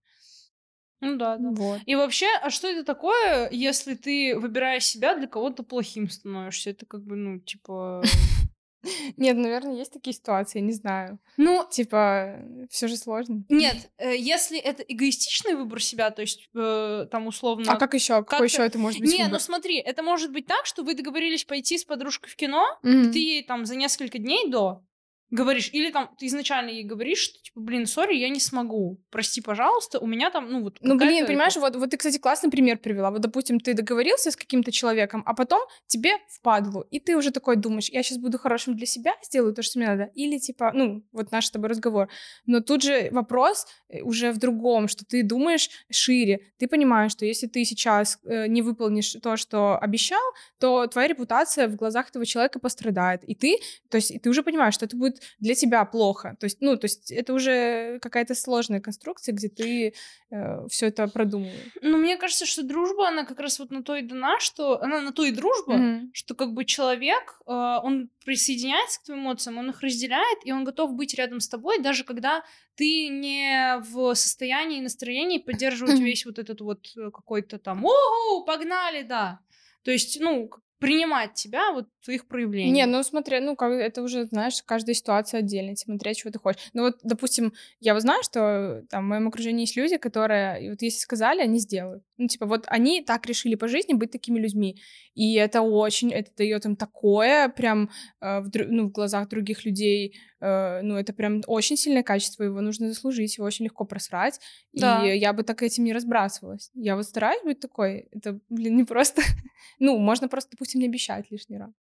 Ну да, да. Вот. И вообще, а что это такое, если ты выбираешь себя для кого-то плохим становишься? Это как бы, ну, типа Нет, наверное, есть такие ситуации, не знаю. Ну, типа, все же сложно. Нет, э, если это эгоистичный выбор себя, то есть э, там условно. А как еще? Какой еще это может быть? Не, ну смотри, это может быть так, что вы договорились пойти с подружкой в кино, mm-hmm. ты ей там за несколько дней до говоришь, или там ты изначально ей говоришь, что типа, блин, сори, я не смогу, прости, пожалуйста, у меня там, ну вот. Ну блин, понимаешь, вот, вот ты, кстати, классный пример привела. Вот, допустим, ты договорился с каким-то человеком, а потом тебе впадлу, и ты уже такой думаешь, я сейчас буду хорошим для себя, сделаю то, что мне надо, или типа, ну, вот наш с тобой разговор. Но тут же вопрос э, уже в другом, что ты думаешь шире, ты понимаешь, что если ты сейчас э, не выполнишь то, что обещал, то твоя репутация в глазах этого человека пострадает, и ты, то есть, ты уже понимаешь, что это будет для тебя плохо. То есть, ну, то есть это уже какая-то сложная конструкция, где ты э, все это продумываешь. Ну, мне кажется, что дружба, она как раз вот на то и дана, что она на то и дружба, mm-hmm. что как бы человек, э, он присоединяется к твоим эмоциям, он их разделяет, и он готов быть рядом с тобой, даже когда ты не в состоянии и настроении поддерживать весь вот этот вот э, какой-то там, ого, погнали, да. То есть, ну, принимать тебя вот твоих проявлений. Не, ну смотри, ну как это уже, знаешь, каждая ситуация отдельно, смотря чего ты хочешь. Ну вот, допустим, я вот знаю, что там в моем окружении есть люди, которые, вот если сказали, они сделают. Ну типа вот они так решили по жизни быть такими людьми, и это очень, это дает им такое прям э, в, ну, в глазах других людей, э, ну это прям очень сильное качество, его нужно заслужить, его очень легко просрать, да. и я бы так этим не разбрасывалась. Я вот стараюсь быть такой, это, блин, не просто, ну можно просто, допустим, не обещать лишний раз.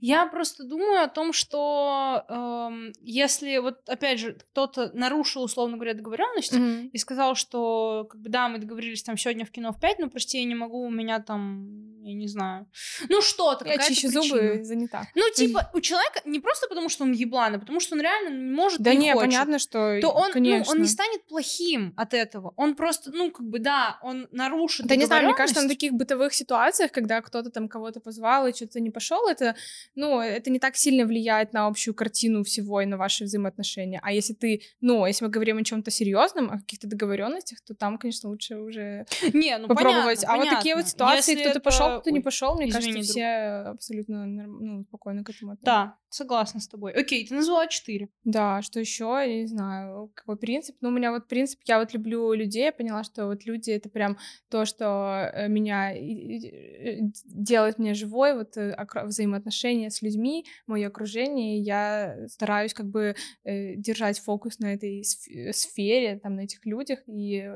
Я просто думаю о том, что эм, если вот опять же кто-то нарушил, условно говоря, договоренность mm-hmm. и сказал, что как бы да, мы договорились там сегодня в кино в 5, но прости, я не могу, у меня там, я не знаю, ну что-то, чищу причина. зубы занята. Ну типа у человека не просто потому, что он еблан, а потому что он реально не может, да не, не хочет, понятно, что то он, конечно. ну, он не станет плохим от этого, он просто, ну как бы да, он нарушит. Да не знаю, мне кажется, на таких бытовых ситуациях, когда кто-то там кого-то позвал и что-то не пошел, это ну, это не так сильно влияет на общую картину всего и на ваши взаимоотношения. А если ты, ну, если мы говорим о чем-то серьезном, о каких-то договоренностях, то там, конечно, лучше уже не, ну, попробовать. Понятно, а понятно. вот такие вот ситуации, кто-то это... пошел, кто не пошел, мне Извини, кажется, все абсолютно ну, спокойно к этому относятся. Да, согласна с тобой. Окей, ты назвала четыре. Да, что еще, я не знаю, какой принцип. Ну, у меня вот принцип, я вот люблю людей, я поняла, что вот люди — это прям то, что э, меня э, делает мне живой, вот э, взаимоотношения с людьми, мое окружение, я стараюсь как бы держать фокус на этой сфере, там, на этих людях и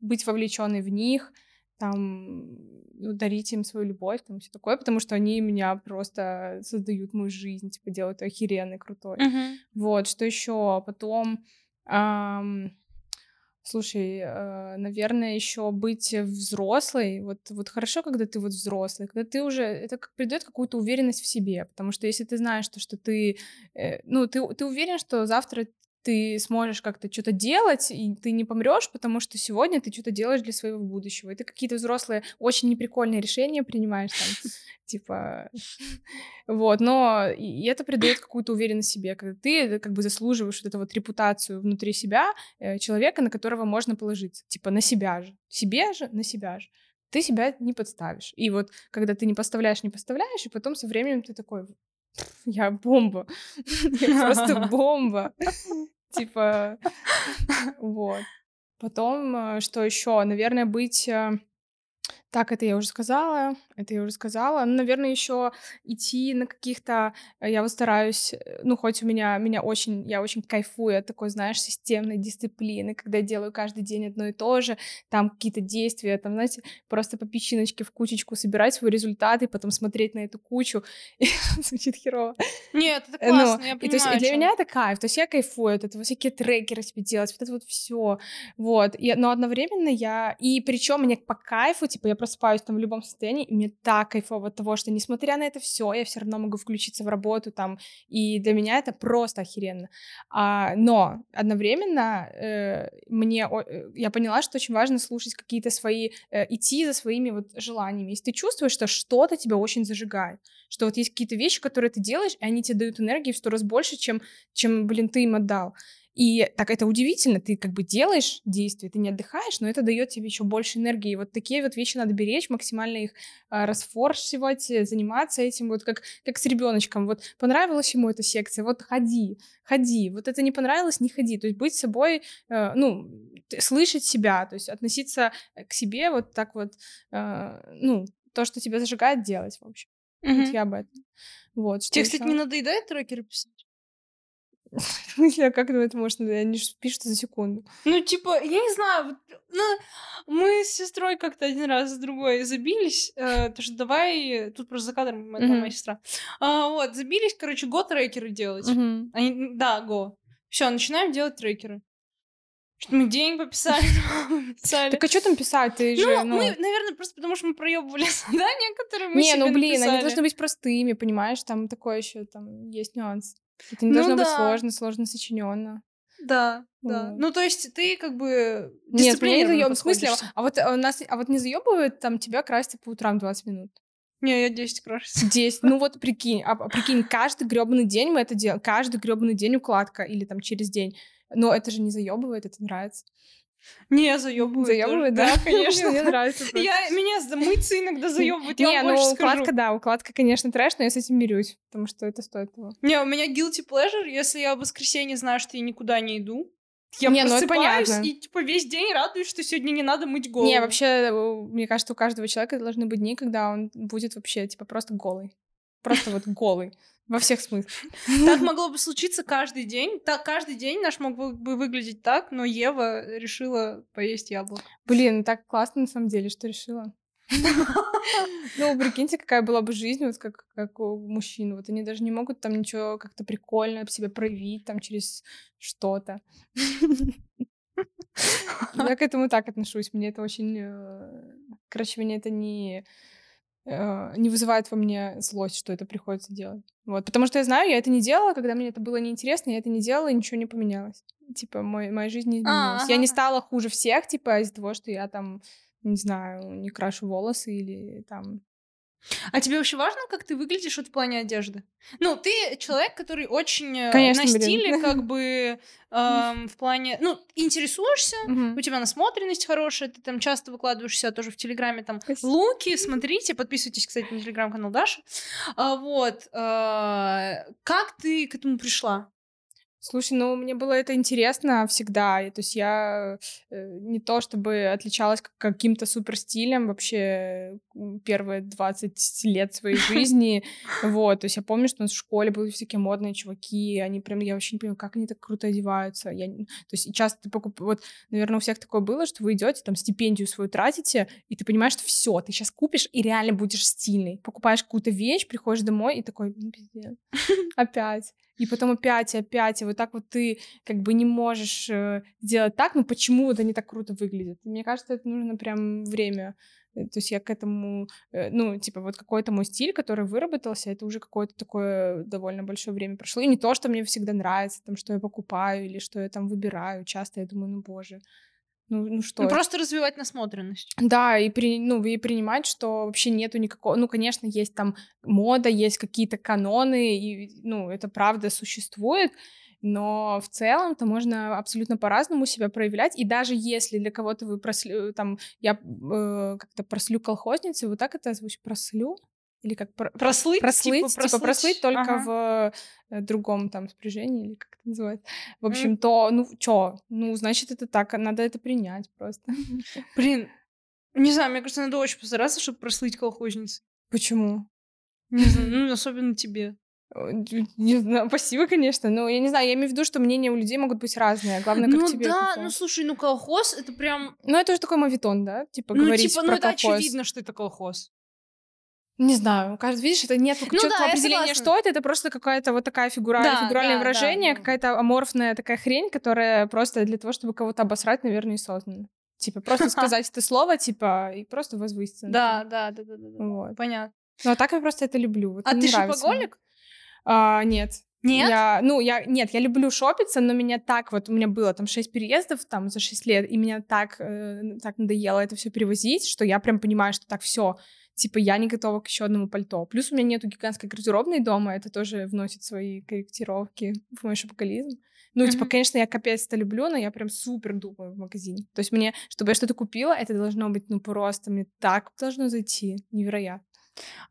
быть вовлеченной в них, там, дарить им свою любовь, там, все такое, потому что они меня просто создают мою жизнь, типа, делают охеренной, крутой. Uh-huh. Вот, что еще Потом... Эм, Слушай, э, наверное, еще быть взрослой. Вот, вот хорошо, когда ты вот взрослый, когда ты уже это как придает какую-то уверенность в себе, потому что если ты знаешь, что, что ты, э, ну, ты, ты уверен, что завтра ты сможешь как-то что-то делать, и ты не помрешь, потому что сегодня ты что-то делаешь для своего будущего. И ты какие-то взрослые, очень неприкольные решения принимаешь там, типа... Вот, но и это придает какую-то уверенность себе, когда ты как бы заслуживаешь вот эту вот репутацию внутри себя э, человека, на которого можно положиться. Типа на себя же. Себе же, на себя же. Ты себя не подставишь. И вот когда ты не поставляешь, не поставляешь, и потом со временем ты такой, я бомба. Я просто бомба. Типа, вот. Потом, э, что еще? Наверное, быть э, так, это я уже сказала, это я уже сказала. Ну, наверное, еще идти на каких-то... Э, я вот стараюсь, э, ну, хоть у меня, меня очень, я очень кайфую от такой, знаешь, системной дисциплины, когда я делаю каждый день одно и то же, там какие-то действия, там, знаете, просто по песчиночке в кучечку собирать свой результат и потом смотреть на эту кучу. И звучит херово. Нет, это э, классно, ну, я понимаю. И, то есть, и для меня это кайф, то есть я кайфую от этого, всякие трекеры себе делать, вот это вот все, вот. И, но одновременно я... И причем мне по кайфу, типа, я просыпаюсь там в любом состоянии, и мне так кайфово от того, что несмотря на это все, я все равно могу включиться в работу там, и для меня это просто охеренно. А, но одновременно э, мне, э, я поняла, что очень важно слушать какие-то свои, э, идти за своими вот желаниями. Если ты чувствуешь, что что-то тебя очень зажигает, что вот есть какие-то вещи, которые ты делаешь, и они тебе дают энергии в сто раз больше, чем, чем блин, ты им отдал. И так это удивительно, ты как бы делаешь действия, ты не отдыхаешь, но это дает тебе еще больше энергии. И вот такие вот вещи надо беречь, максимально их а, расфоршивать, э, заниматься этим, вот как, как с ребеночком. Вот понравилась ему эта секция, вот ходи, ходи. Вот это не понравилось, не ходи. То есть быть собой, э, ну, слышать себя, то есть относиться к себе вот так вот, э, ну, то, что тебя зажигает, делать, в общем. Mm-hmm. Вот я об этом. Вот, Тебе, кстати, не надоедает трекеры писать? В смысле, а как это можно? Они же пишут за секунду. Ну, типа, я не знаю, ну, мы с сестрой как-то один раз с другой забились, э, то что давай, тут просто за кадром это mm-hmm. моя сестра, а, вот, забились, короче, го трекеры делать. Mm-hmm. Они, да, го. Все, начинаем делать трекеры. Что мы денег пописали, писали. Так а что там писать? Ты ну, же, ну, мы, наверное, просто потому что мы проебывали задания, которые мы Не, ну блин, написали. они должны быть простыми, понимаешь? Там такой еще там есть нюанс. Это не ну, должно да. быть сложно, сложно сочиненно. Да, да. Ну, то есть ты как бы Нет, меня не заеб... В смысле, а вот, а, нас, а вот не заебывают там тебя красить по утрам 20 минут? Не, я 10 крашусь. 10. Ну вот прикинь, а, прикинь, каждый гребаный день мы это делаем, каждый гребаный день укладка или там через день. Но это же не заебывает, это нравится. Не, заебывает. Заебывает, да? Да, конечно. Мне нравится. просто. Я, меня за мыться иногда заебывает, я Не, вам ну скажу. укладка, да, укладка, конечно, трэш, но я с этим мирюсь, потому что это стоит того. Не, у меня guilty pleasure, если я в воскресенье знаю, что я никуда не иду. Я Не, ну просыпаюсь понятно. и типа весь день радуюсь, что сегодня не надо мыть голову. Не, вообще, у- мне кажется, у каждого человека должны быть дни, когда он будет вообще, типа, просто голый. Просто вот голый. Во всех смыслах. Так могло бы случиться каждый день. Так каждый день наш мог бы выглядеть так, но Ева решила поесть яблоко. Блин, так классно на самом деле, что решила. Ну, прикиньте, какая была бы жизнь, вот как, как у мужчин. Вот они даже не могут там ничего как-то прикольно себя проявить там через что-то. Я к этому так отношусь. Мне это очень... э, Короче, меня это не э, не вызывает во мне злость, что это приходится делать. Вот. Потому что я знаю, я это не делала, когда мне это было неинтересно, я это не делала, и ничего не поменялось. Типа, мой, моя жизнь не изменилась. Я не стала хуже всех, типа, из-за того, что я там, не знаю, не крашу волосы или там... А тебе вообще важно, как ты выглядишь вот в плане одежды? Ну, ты человек, который очень э, Конечно, на блин. стиле, как бы эм, в плане, ну, интересуешься, Мгм. у тебя насмотренность хорошая, ты там часто выкладываешь себя тоже в Телеграме, там, Спасибо. луки, смотрите, подписывайтесь, кстати, на Телеграм-канал Даши. А, вот. э, как ты к этому пришла? Слушай, ну мне было это интересно всегда. То есть я э, не то чтобы отличалась каким-то супер стилем вообще первые 20 лет своей жизни. Вот, то есть я помню, что у нас в школе были всякие модные чуваки, они прям, я вообще не понимаю, как они так круто одеваются. Я, то есть часто ты покуп... вот, наверное, у всех такое было, что вы идете, там стипендию свою тратите, и ты понимаешь, что все, ты сейчас купишь и реально будешь стильный. Покупаешь какую-то вещь, приходишь домой и такой, опять. И потом опять, и опять, и вот так вот ты как бы не можешь э, сделать так, ну почему вот они так круто выглядят? Мне кажется, это нужно прям время. Э, То есть я к этому, э, ну, типа, вот какой-то мой стиль, который выработался, это уже какое-то такое довольно большое время прошло. И не то, что мне всегда нравится, там, что я покупаю или что я там выбираю. Часто я думаю, ну, боже, ну, ну что Ну, это? просто развивать насмотренность. Да, и, при, ну, и принимать, что вообще нету никакого... Ну, конечно, есть там мода, есть какие-то каноны, и, ну, это правда существует, но в целом-то можно абсолютно по-разному себя проявлять, и даже если для кого-то вы прослю... Там, я э, как-то прослю колхозницей, вот так это звучит? Прослю? Или как... про- Прослыть, прослыть, типа, типа, прослыть только Ага. в э, другом там спряжении, или как это называется. В общем, то, ну, чё? Ну, значит, это так, надо это принять просто. Блин, не знаю, мне кажется, надо очень постараться, чтобы прослыть колхозницей. Почему? Не знаю, ну, особенно тебе. Не знаю, спасибо, конечно. Но я не знаю, я имею в виду, что мнения у людей могут быть разные. Главное, как ну тебе. да, какое. ну слушай, ну колхоз это прям... Ну, это уже такой мовитон, да? Типа Ну говорить типа, ну про это колхоз. очевидно, что это колхоз. Не знаю, кажется, видишь, это нет Ну четкого да, определения, что это. Это просто какая-то вот такая фигура, Да, фигуральное да, выражение, да, какая-то аморфная такая хрень, которая просто для того, чтобы кого-то обосрать, наверное, и создана. Типа просто сказать это слово, типа, и просто возвыситься. Да, да, да, да, да. Вот. Понятно. Ну, а так я просто это люблю. Вот А ты шопоголик? А, нет. Нет? Я, ну, я, нет, я люблю шопиться, но меня так вот, у меня было там 6 переездов там за 6 лет, и меня так, э, так надоело это все перевозить, что я прям понимаю, что так все, типа, я не готова к еще одному пальто. Плюс у меня нету гигантской гардеробной дома, это тоже вносит свои корректировки в мой шопоголизм. Ну, типа, Мгм. конечно, я капец это люблю, но я прям супер думаю в магазине. То есть мне, чтобы я что-то купила, это должно быть, ну, просто мне так должно зайти. Невероятно.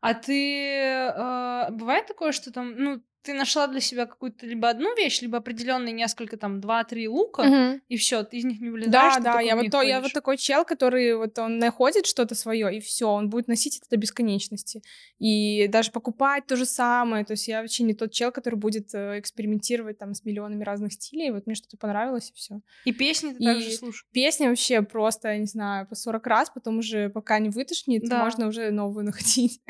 А ты... э, бывает такое, что там, ну, ты нашла для себя какую-то либо одну вещь, либо определенные несколько, там, два-три лука, Мгм. и все, ты из них не вылезаешь, Да, да, я вот, то, я вот такой чел, который вот он находит что-то свое, и все, он будет носить это до бесконечности. И даже покупать то же самое. То есть я вообще не тот чел, который будет э, экспериментировать там с миллионами разных стилей. Вот мне что-то понравилось, и все. И песни ты И- также слушаешь. Песни вообще просто, я не знаю, по 40 раз, потом уже пока не вытошнит, Да. можно уже новую находить.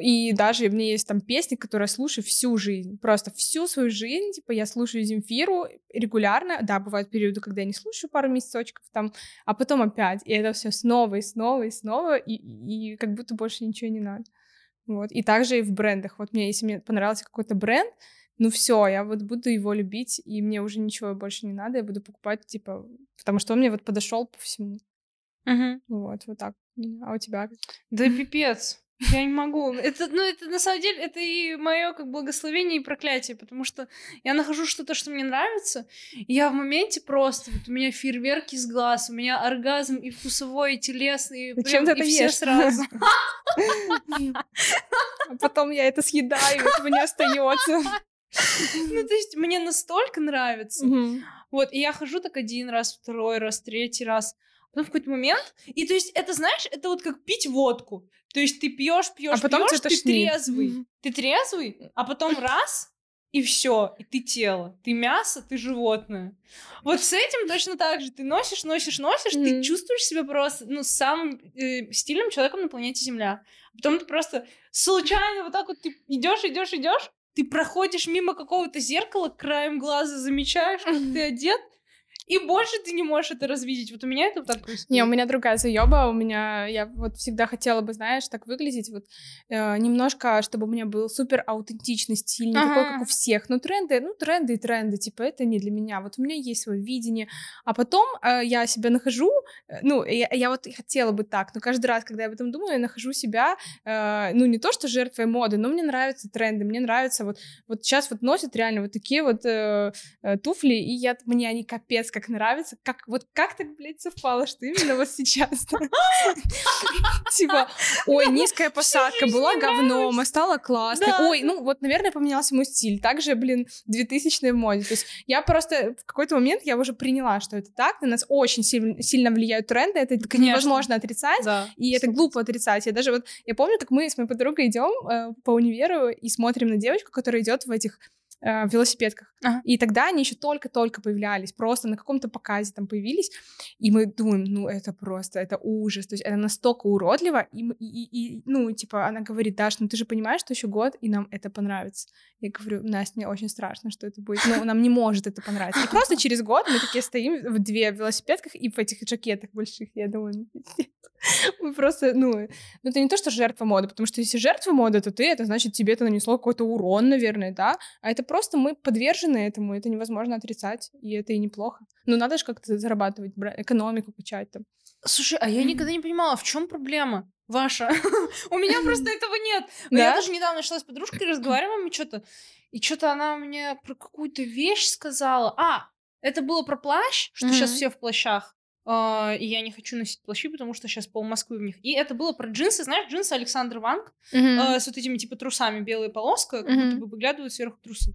И даже у меня есть там песни, которые я слушаю всю жизнь. Просто всю свою жизнь. Типа я слушаю Земфиру регулярно. Да, бывают периоды, когда я не слушаю пару месяцочков там, а потом опять. И это все снова и снова и снова. И, и как будто больше ничего не надо. Вот. И также и в брендах. Вот мне, если мне понравился какой-то бренд, ну все, я вот буду его любить, и мне уже ничего больше не надо, я буду покупать, типа, потому что он мне вот подошел по всему. Мгм. Вот, вот так. А у тебя? Да пипец. Я не могу. Это, ну, это на самом деле, это и мое как благословение и проклятие, потому что я нахожу что-то, что мне нравится, и я в моменте просто, вот у меня фейерверки из глаз, у меня оргазм и вкусовой, и телесный, и, Зачем прям, ты и все ешь? сразу. А потом я это съедаю, этого не остается. Ну, то есть мне настолько нравится. Вот, и я хожу так один раз, второй раз, третий раз. Потом в какой-то момент, и то есть это, знаешь, это вот как пить водку. То есть ты пьешь, пьешь, А потом пьешь, ты тошнит. трезвый. Ты трезвый, а потом раз, и все, и ты тело. Ты мясо, ты животное. Вот с этим точно так же. Ты носишь, носишь, носишь, ты Мгм. чувствуешь себя просто, ну, самым э, стильным человеком на планете Земля. А потом ты просто случайно вот так вот ты идешь, идешь, идешь, ты проходишь мимо какого-то зеркала, краем глаза замечаешь, как ты одет, и больше ты не можешь это развидеть. Вот у меня это вот так происходит. Не, у меня другая заеба. У меня я вот всегда хотела бы, знаешь, так выглядеть вот э, немножко, чтобы у меня был супер аутентичный стиль, не такой, как Ага. у всех. Ну тренды, ну тренды и тренды, типа это не для меня. Вот у меня есть свое видение, а потом э, я себя нахожу, э, ну я, я вот хотела бы так, но каждый раз, когда я об этом думаю, я нахожу себя, э, ну не то что жертвой моды, но мне нравятся тренды, мне нравится вот вот сейчас вот носят реально вот такие вот э, э, туфли, и я, мне они капец как нравятся. Как, вот как так, блядь, совпало, что именно вот сейчас? Типа, ой, низкая посадка, была говном, а стала классной. Ой, ну вот, наверное, поменялся мой стиль. Также, блин, 2000 в моде. То есть я просто в какой-то момент я уже приняла, что это так. На нас очень сильно, влияют тренды. Это невозможно отрицать. И это глупо отрицать. Я даже вот, я помню, как мы с моей подругой идем э, по универу и смотрим на девочку, которая идет в этих э, велосипедках. Ага. И тогда они еще только-только появлялись, просто на каком-то показе там появились, и мы думаем, ну это просто, это ужас, то есть это настолько уродливо, и, и, и- ну типа она говорит, Даш, ну ты же понимаешь, что еще год, и нам это понравится. Я говорю, Настя, мне очень страшно, что это будет, ну нам не может это понравиться. И просто через год мы такие стоим в две велосипедках и в этих жакетах больших, я думаю, ну, мы просто, ну, ну, это не то, что жертва моды, потому что если жертва моды, то ты, это значит, тебе это нанесло какой-то урон, наверное, да? А это просто мы подвержены этому, это невозможно отрицать, и это и неплохо. Ну, надо же как-то зарабатывать, экономику качать там. Слушай, а я никогда не понимала, в чем проблема ваша? У меня просто этого нет. Но Я Да? даже недавно шла с подружкой, разговариваем, и что-то... И что-то она мне про какую-то вещь сказала. А, это было про плащ, что сейчас все в плащах. А, И я не хочу носить плащи, потому что сейчас пол Москвы в них. И это было про джинсы. Знаешь, джинсы Александр Ванг э, с вот этими типа трусами, белая полоска, как будто Мгм. бы выглядывают сверху трусы.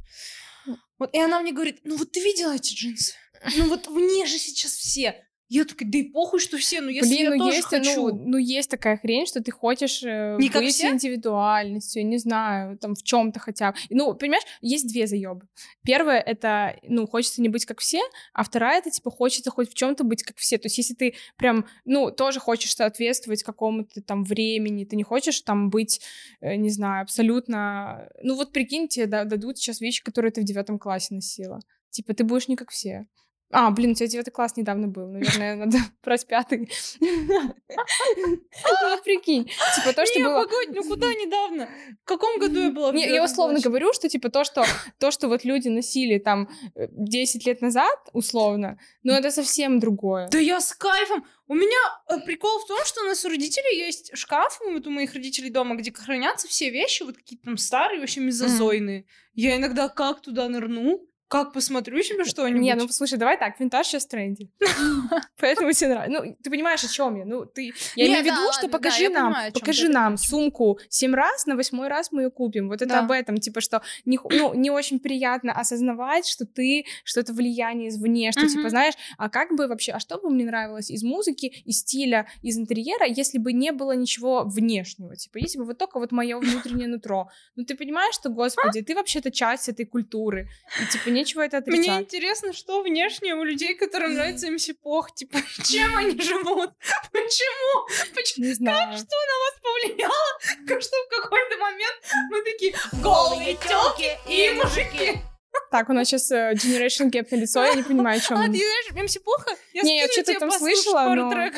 Вот, и она мне говорит, ну вот ты видела эти джинсы? Ну вот в ней же сейчас все. Я такая, да и похуй, что все, ну если Блин, я ну тоже есть, хочу. ну, ну есть такая хрень, что ты хочешь э, Не как быть все? индивидуальностью, не знаю, там в чем-то хотя бы. Ну, понимаешь, есть две заебы. Первая это, ну, хочется не быть как все, а вторая это типа хочется хоть в чем-то быть как все. То есть если ты прям, ну, тоже хочешь соответствовать какому-то там времени, ты не хочешь там быть, э, не знаю, абсолютно. Ну вот прикиньте, да, дадут сейчас вещи, которые ты в девятом классе носила. Типа ты будешь не как все. А, блин, у тебя девятый класс недавно был. Наверное, надо брать пятый. Ну, прикинь. Типа то, что было... погодь, ну куда недавно? В каком году я была? я условно говорю, что типа то, что то, что вот люди носили там э, 10 лет назад, условно, ну это совсем другое. Да я с кайфом. У меня э, прикол в том, что у нас у родителей есть шкаф, вот у моих родителей дома, где хранятся все вещи, вот какие-то там старые, вообще мезозойные. Я иногда как туда нырну, как посмотрю себе что-нибудь. Не, ну слушай, давай так, винтаж сейчас в тренде. Поэтому тебе нравится. Ну, ты понимаешь, о чем я? Ну, ты. Я имею в виду, что покажи нам, покажи нам сумку семь раз, на восьмой раз мы ее купим. Вот это об этом, типа, что не, ну, не очень приятно осознавать, что ты, что это влияние извне, что, типа, знаешь, а как бы вообще, а что бы мне нравилось из музыки, из стиля, из интерьера, если бы не было ничего внешнего, типа, если бы вот только вот мое внутреннее нутро. Ну, ты понимаешь, что, господи, ты вообще-то часть этой культуры, и, типа, нечего это отрицать. Мне интересно, что внешне у людей, которым нравится МС Пох, типа, чем они живут? Почему? Почему? Не знаю. Что на вас повлияло? Как Что в какой-то момент мы такие голые телки и мужики. Так, у нас сейчас Generation Gap на лицо, я не понимаю, о чем. А, ты знаешь, МС Поха? Я Не, я что-то там слышала, но-.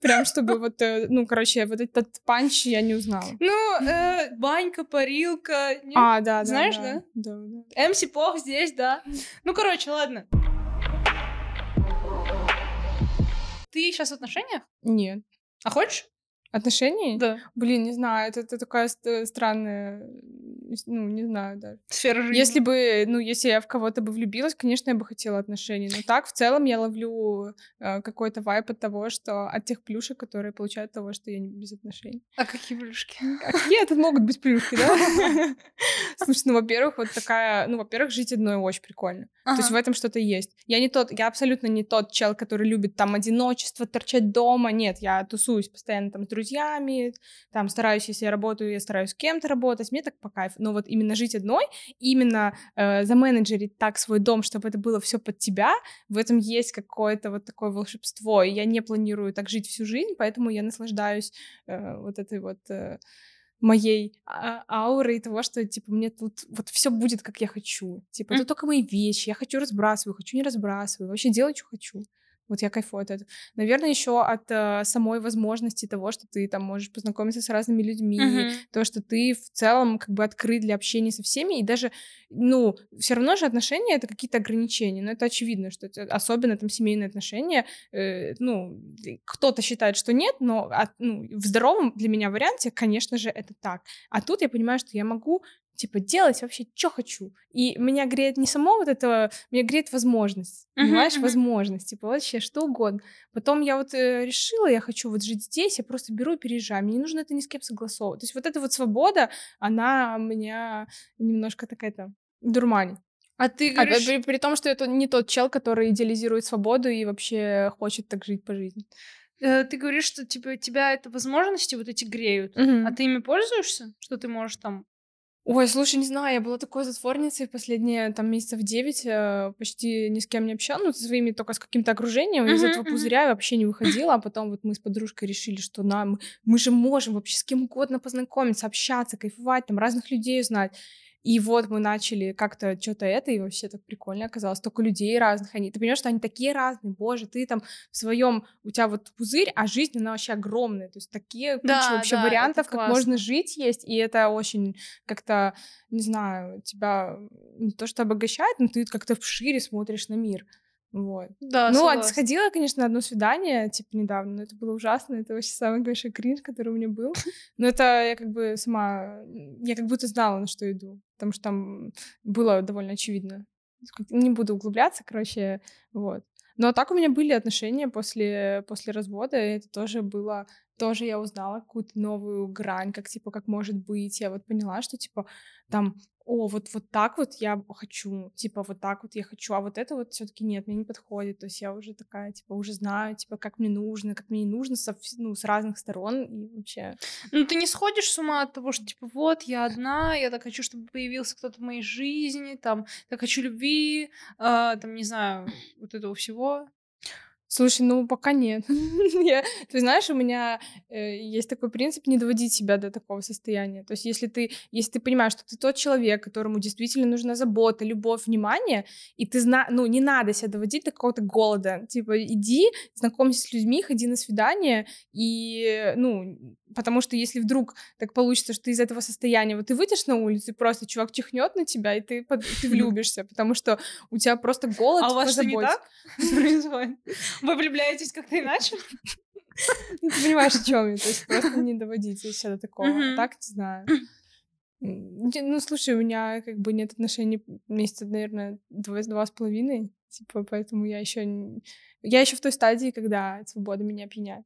Прям чтобы вот, э, ну, короче, вот этот панч я не узнала. Ну, э, банька, парилка. А, да, да. Знаешь, да? Да, да. МС Пох здесь, да. Ну, короче, ладно. Ты сейчас в отношениях? Нет. А хочешь? Отношений? Да. Блин, не знаю, это, это такая ст- странная, ну, не знаю даже. Сфера жизни. Если бы, ну, если я в кого-то бы влюбилась, конечно, я бы хотела отношений. Но так, в целом, я ловлю э, какой-то вайп от того, что от тех плюшек, которые получают от того, что я не без отношений. А какие плюшки? А какие это могут быть плюшки, да? Слушай, ну, во-первых, вот такая, ну, во-первых, жить одной очень прикольно. То есть в этом что-то есть. Я не тот, я абсолютно не тот чел, который любит там одиночество, торчать дома. Нет, я тусуюсь постоянно там с друзьями, там стараюсь, если я работаю, я стараюсь с кем-то работать, мне так по кайфу. Но вот именно жить одной, именно э, заменеджерить так свой дом, чтобы это было все под тебя, в этом есть какое-то вот такое волшебство. И я не планирую так жить всю жизнь, поэтому я наслаждаюсь э, вот этой вот... Э, моей а, ауры и того, что, типа, мне тут вот все будет, как я хочу. Типа, это только мои вещи, я хочу разбрасываю, хочу не разбрасываю, вообще делать, что хочу. Вот я кайфую от этого. Наверное, еще от э, самой возможности того, что ты там можешь познакомиться с разными людьми, Мгм. то, что ты в целом как бы открыт для общения со всеми, и даже, ну, все равно же отношения это какие-то ограничения, но это очевидно, что это, особенно там семейные отношения, э, ну, кто-то считает, что нет, но от- ну, в здоровом для меня варианте, конечно же, это так. А тут я понимаю, что я могу типа делать вообще, что хочу. И меня греет не само вот это, меня греет возможность, Мгм, понимаешь, мгм. возможность, типа вообще что угодно. Потом я вот э, решила, я хочу вот жить здесь, я просто беру и переезжаю. Мне не нужно это ни с кем согласовывать. То есть вот эта вот свобода, она меня немножко такая-то дурманит. А ты А, говоришь... при, при том, что это не тот чел, который идеализирует свободу и вообще хочет так жить по жизни. э, Ты говоришь, что типа тебя это возможности вот эти греют. А ты ими пользуешься? Что ты можешь там... Ой, слушай, не знаю, я была такой затворницей последние там месяцев девять, э, почти ни с кем не общалась, ну, со своими только с каким-то окружением, из Мгм, этого мгм. пузыря я вообще не выходила, а потом вот мы с подружкой решили, что нам, мы же можем вообще с кем угодно познакомиться, общаться, кайфовать, там разных людей узнать. И вот мы начали как-то что-то это, и вообще так прикольно оказалось. Столько людей разных. Они, ты понимаешь, что они такие разные. Боже, ты там в своем, у тебя вот пузырь, а жизнь, она вообще огромная. То есть такие куча Да, вообще да, вариантов, как можно жить есть. И это очень как-то, не знаю, тебя не то что обогащает, но ты как-то шире смотришь на мир. Вот. Да, ну, а согласна. сходила, конечно, на одно свидание, типа, недавно, но это было ужасно, это вообще самый большой кринж, который у меня был. Но это я как бы сама, я как будто знала, на что иду, потому что там было довольно очевидно. Не буду углубляться, короче, вот. Но так у меня были отношения после, после развода, и это тоже было, тоже я узнала какую-то новую грань, как, типа, как может быть. Я вот поняла, что, типа, там, о, вот, вот так вот я хочу, типа, вот так вот я хочу, а вот это вот все таки нет, мне не подходит. То есть я уже такая, типа, уже знаю, типа, как мне нужно, как мне не нужно со, ну, с разных сторон, и вообще... Ну, ты не сходишь с ума от того, что, типа, вот, я одна, я так хочу, чтобы появился кто-то в моей жизни, там, так хочу любви, а, там, не знаю, вот этого всего. Слушай, ну пока нет. Я- Ты знаешь, у меня э, есть такой принцип не доводить себя до такого состояния. То есть, если ты, если ты понимаешь, что ты тот человек, которому действительно нужна забота, любовь, внимание, и ты знаешь, ну не надо себя доводить до какого-то голода. Типа, иди, знакомься с людьми, ходи на свидание, и, ну, потому что если вдруг так получится, что ты из этого состояния, вот ты выйдешь на улицу, и просто чувак чихнет на тебя, и ты, под- ты влюбишься, потому что у тебя просто голод А у вас что, не так происходит? Вы влюбляетесь как-то иначе? Ну, ты понимаешь, о чем я. То есть просто не доводите себя до такого. А. Так, не знаю. Ну, слушай, у меня как бы нет отношений месяца, наверное, два, два с половиной. Типа, поэтому я еще Я еще в той стадии, когда свобода меня опьяняет.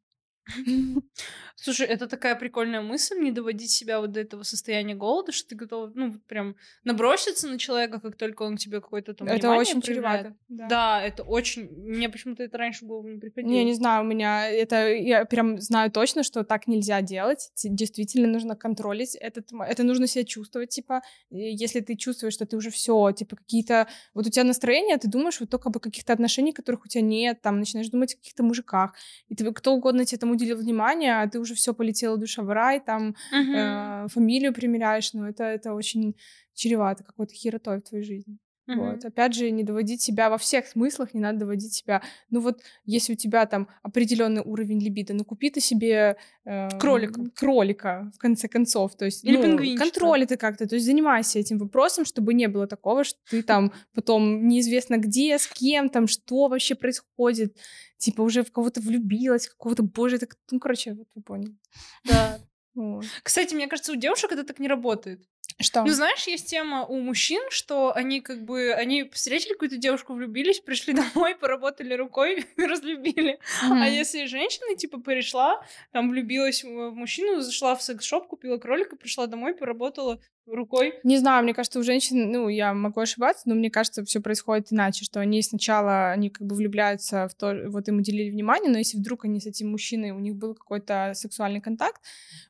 Слушай, это такая прикольная мысль, не доводить себя вот до этого состояния голода, что ты готов, ну, прям наброситься на человека, как только он к тебе какое-то там Это очень чревато. Да. Да, это очень... Мне почему-то это раньше в голову не приходило. Не, не знаю, у меня это я прям знаю точно, что так нельзя делать. Действительно нужно контролить этот, это нужно себя чувствовать, типа, если ты чувствуешь, что ты уже все, типа какие-то, вот у тебя настроение, ты думаешь вот только об каких-то отношениях, которых у тебя нет, там начинаешь думать о каких-то мужиках, и ты кто угодно тебе там уделил внимание, а ты уже все полетела душа в рай, там Мгм. э, фамилию примеряешь, но это это очень чревато какой-то херотой в твоей жизни. Угу. Вот. Опять же, не доводить себя во всех смыслах, не надо доводить себя. Ну вот, если у тебя там определенный уровень либидо, ну купи ты себе э, кролика. кролика, в конце концов. То есть, Или ну, пингвинчика. контроль это как-то. То есть занимайся этим вопросом, чтобы не было такого, что ты там потом неизвестно где, с кем, там, что вообще происходит. Типа уже в кого-то влюбилась, какого-то, боже, так, ну, короче, вот вы поняли. Да. Вот. Кстати, мне кажется, у девушек это так не работает. Что? Ну, знаешь, есть тема у мужчин, что они как бы, они встретили какую-то девушку, влюбились, пришли домой, поработали рукой, разлюбили. Mm-hmm. А если женщина, типа, пришла, там, влюбилась в мужчину, зашла в секс-шоп, купила кролика, пришла домой, поработала рукой. Не знаю, мне кажется, у женщин, ну, я могу ошибаться, но мне кажется, все происходит иначе, что они сначала, они как бы влюбляются в то, вот им уделили внимание, но если вдруг они с этим мужчиной, у них был какой-то сексуальный контакт,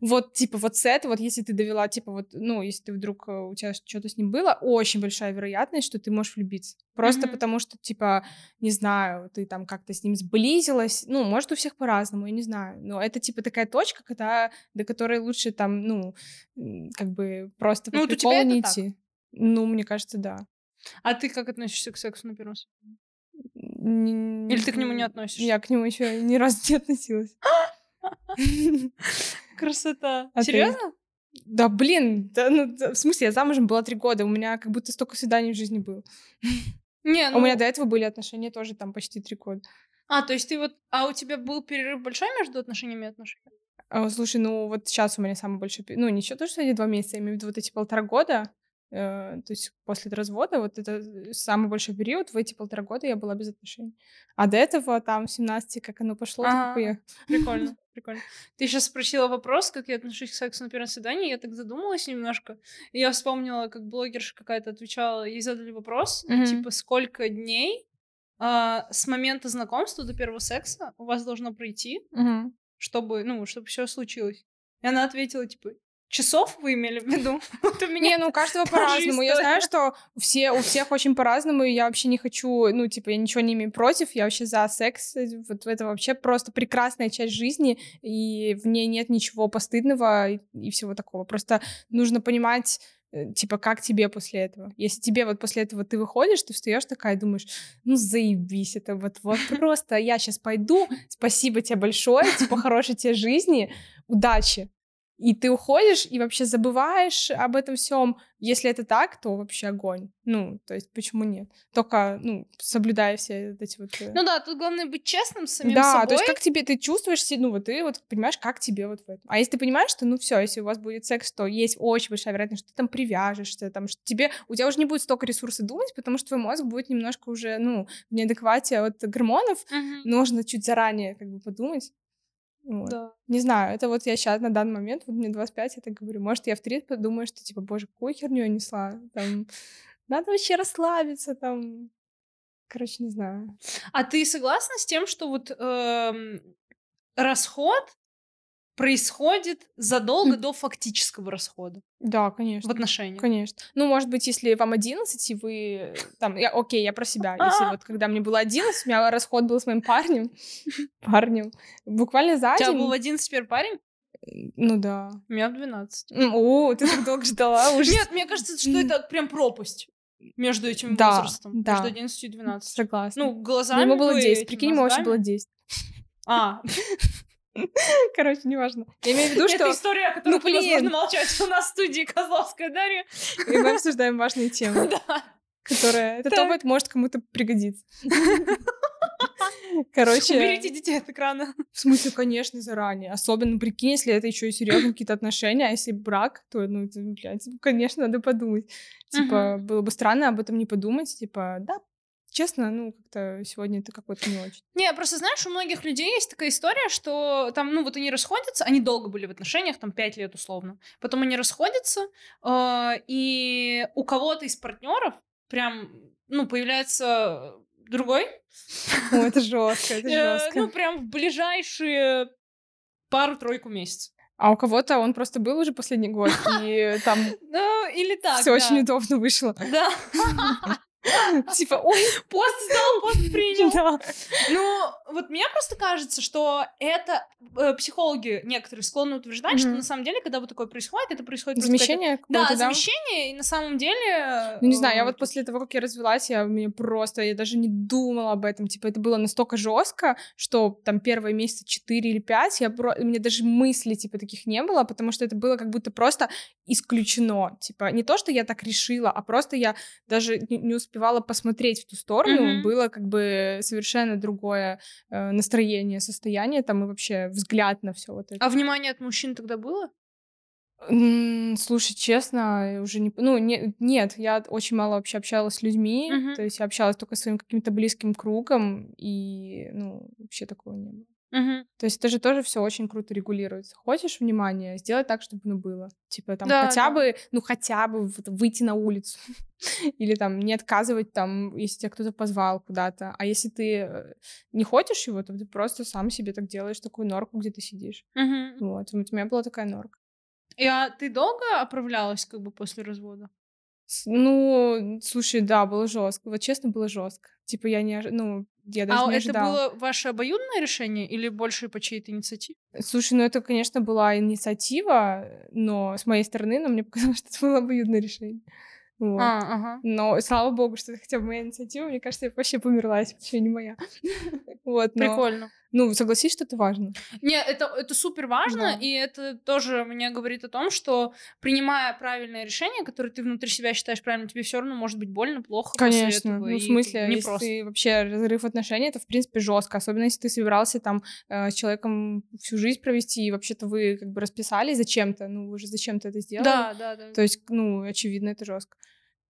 вот, типа, вот с этого, вот если ты довела, типа, вот, ну, если ты вдруг, э, у тебя что-то с ним было, очень большая вероятность, что ты можешь влюбиться. Просто mm-hmm. потому что, типа, не знаю, ты там как-то с ним сблизилась, ну, может, у всех по-разному, я не знаю, но это, типа, такая точка, когда, до которой лучше там, ну, как бы просто по ну, приколу не идти. Так. Ну, мне кажется, да. А ты как относишься к сексу на первом Или ты к нему не относишься? Я к нему еще ни разу не относилась. Красота. А Серьезно? Да, блин, да, ну, в смысле, я замужем была три года, у меня как будто столько свиданий в жизни было. Не, ну... У меня до этого были отношения тоже там почти три года. А, то есть ты вот... А у тебя был перерыв большой между отношениями и отношениями? А, слушай, ну вот сейчас у меня самый большой... Ну, ничего, то, что эти два месяца, я имею в виду вот эти полтора года, то есть после развода, вот это самый большой период, в эти полтора года я была без отношений. А до этого там в 17 как оно пошло, а, так я... Прикольно, прикольно. Ты сейчас спросила вопрос, как я отношусь к сексу на первом свидании, я так задумалась немножко, и я вспомнила, как блогерша какая-то отвечала, ей задали вопрос, mm-hmm. типа, сколько дней а, с момента знакомства до первого секса у вас должно пройти, mm-hmm чтобы, ну, чтобы все случилось. И она ответила, типа, часов вы имели в виду? вот у меня Не, ну у каждого по-разному. Я знаю, что все, у всех очень по-разному, и я вообще не хочу, ну, типа, я ничего не имею против, я вообще за секс. Вот это вообще просто прекрасная часть жизни, и в ней нет ничего постыдного и, и всего такого. Просто нужно понимать, Э, типа, как тебе после этого? Если тебе вот после этого ты выходишь, ты встаешь такая, думаешь, ну, заебись, это вот, вот просто я сейчас пойду, спасибо тебе большое, типа, хорошей тебе жизни, удачи. И ты уходишь и вообще забываешь об этом всем. Если это так, то вообще огонь. Ну, то есть почему нет? Только, ну, соблюдая все эти вот... Э ну да, тут главное быть честным с самим да, собой. Да, то есть как тебе, ты чувствуешь, ну вот ты вот понимаешь, как тебе вот в этом. А если ты понимаешь, что, ну все, если у вас будет секс, то есть очень большая вероятность, что ты там привяжешься, там, что тебе, у тебя уже не будет столько ресурсов думать, потому что твой мозг будет немножко уже, ну, в неадеквате от гормонов. Угу. Нужно чуть заранее как бы подумать. Вот. Да. Не знаю, это вот я сейчас на данный момент, вот мне 25, я так говорю, может, я в 30 подумаю, что, типа, боже, какую херню я несла, там, надо вообще расслабиться, там, короче, не знаю. А ты согласна с тем, что вот эм, расход происходит задолго до фактического расхода. Да, конечно. В отношениях. Конечно. Ну, может быть, если вам 11, и вы там, я, окей, я про себя. Если вот когда мне было 11, у меня расход был с моим парнем. Парнем. Буквально за день. У тебя был в 11 первый парень? Ну да. У меня в 12. О, ты так долго ждала уже. Нет, мне кажется, что это прям пропасть между этим да, возрастом. Да. Между 11 и 12. Согласна. Ну, глазами Ему было 10. Прикинь, ему вообще было 10. А. Короче, неважно. Я имею в виду, что... Это история, о которой ну, блин. молчать. У нас в студии Козловская Дарья. И мы обсуждаем важные темы. Да. Которая... Этот опыт может кому-то пригодиться. Короче... Уберите детей от экрана. В смысле, конечно, заранее. Особенно, прикинь, если это еще и серьезные какие-то отношения, а если брак, то, ну, это, блядь, конечно, надо подумать. Типа, было бы странно об этом не подумать. Типа, да, честно, ну, как-то сегодня это какой-то не очень. Не, просто знаешь, у многих людей есть такая история, что там, ну, вот они расходятся, они долго были в отношениях, там, пять лет условно. Потом они расходятся, э, и у кого-то из партнеров прям, ну, появляется другой. О, это жестко, это э, жестко. Ну, прям в ближайшие пару-тройку месяцев. А у кого-то он просто был уже последний год, и там ну, или так, все очень удобно вышло. Да. Типа, ой, пост сдал, пост принял. да. Ну, вот мне просто кажется, что это э, психологи некоторые склонны утверждать, что Мгм. на самом деле, когда вот такое происходит, это происходит Замещение Да, да? замещение, и на самом деле... Ну, не знаю, я э, вот после того, как я развелась, я мне просто, я даже не думала об этом. Типа, это было настолько жестко, что там первые месяца 4 или 5, я про... у меня даже мыслей, типа, таких не было, потому что это было как будто просто исключено. Типа, не то, что я так решила, а просто я даже не, не успевала посмотреть в ту сторону. Мгм. Было как бы совершенно другое э, настроение, состояние там и вообще взгляд на все вот это. А внимание от мужчин тогда было? Слушай, честно, уже не... Ну, не- нет, я очень мало вообще общалась с людьми, Мгм. то есть я общалась только со своим каким-то близким кругом, и, ну, вообще такого не было. Мгм. То есть это же тоже все очень круто регулируется. Хочешь внимание, сделай так, чтобы оно было. Типа там Да, хотя да. бы, ну хотя бы выйти на улицу. Или там не отказывать там, если тебя кто-то позвал куда-то. А если ты э, не хочешь его, то ты просто сам себе так делаешь такую норку, где ты сидишь. Вот. Вот у меня была такая норка. И, а ты долго оправлялась как бы после развода? Ну, слушай, да, было жестко. Вот честно, было жестко. Типа я не, ну, я даже а не это ожидала. было ваше обоюдное решение или больше по чьей-то инициативе? Слушай, ну это, конечно, была инициатива, но с моей стороны, но мне показалось, что это было обоюдное решение. Вот. А, ага. Но слава богу, что это хотя бы моя инициатива. Мне кажется, я вообще померла, если бы еще не моя. Вот, но... Прикольно. Ну, согласись, что это важно. Не, это, это супер важно, Да. и это тоже мне говорит о том, что принимая правильное решение, которое ты внутри себя считаешь правильным, тебе все равно может быть больно, плохо. после Конечно. этого, Ну, в смысле, бы если непросто. ты вообще разрыв отношений, это, в принципе, жестко. Особенно, если ты собирался там э, с человеком всю жизнь провести, и вообще-то вы как бы расписались зачем-то. Ну, вы же зачем-то это сделали. Да, да, да. То есть, ну, очевидно, это жестко.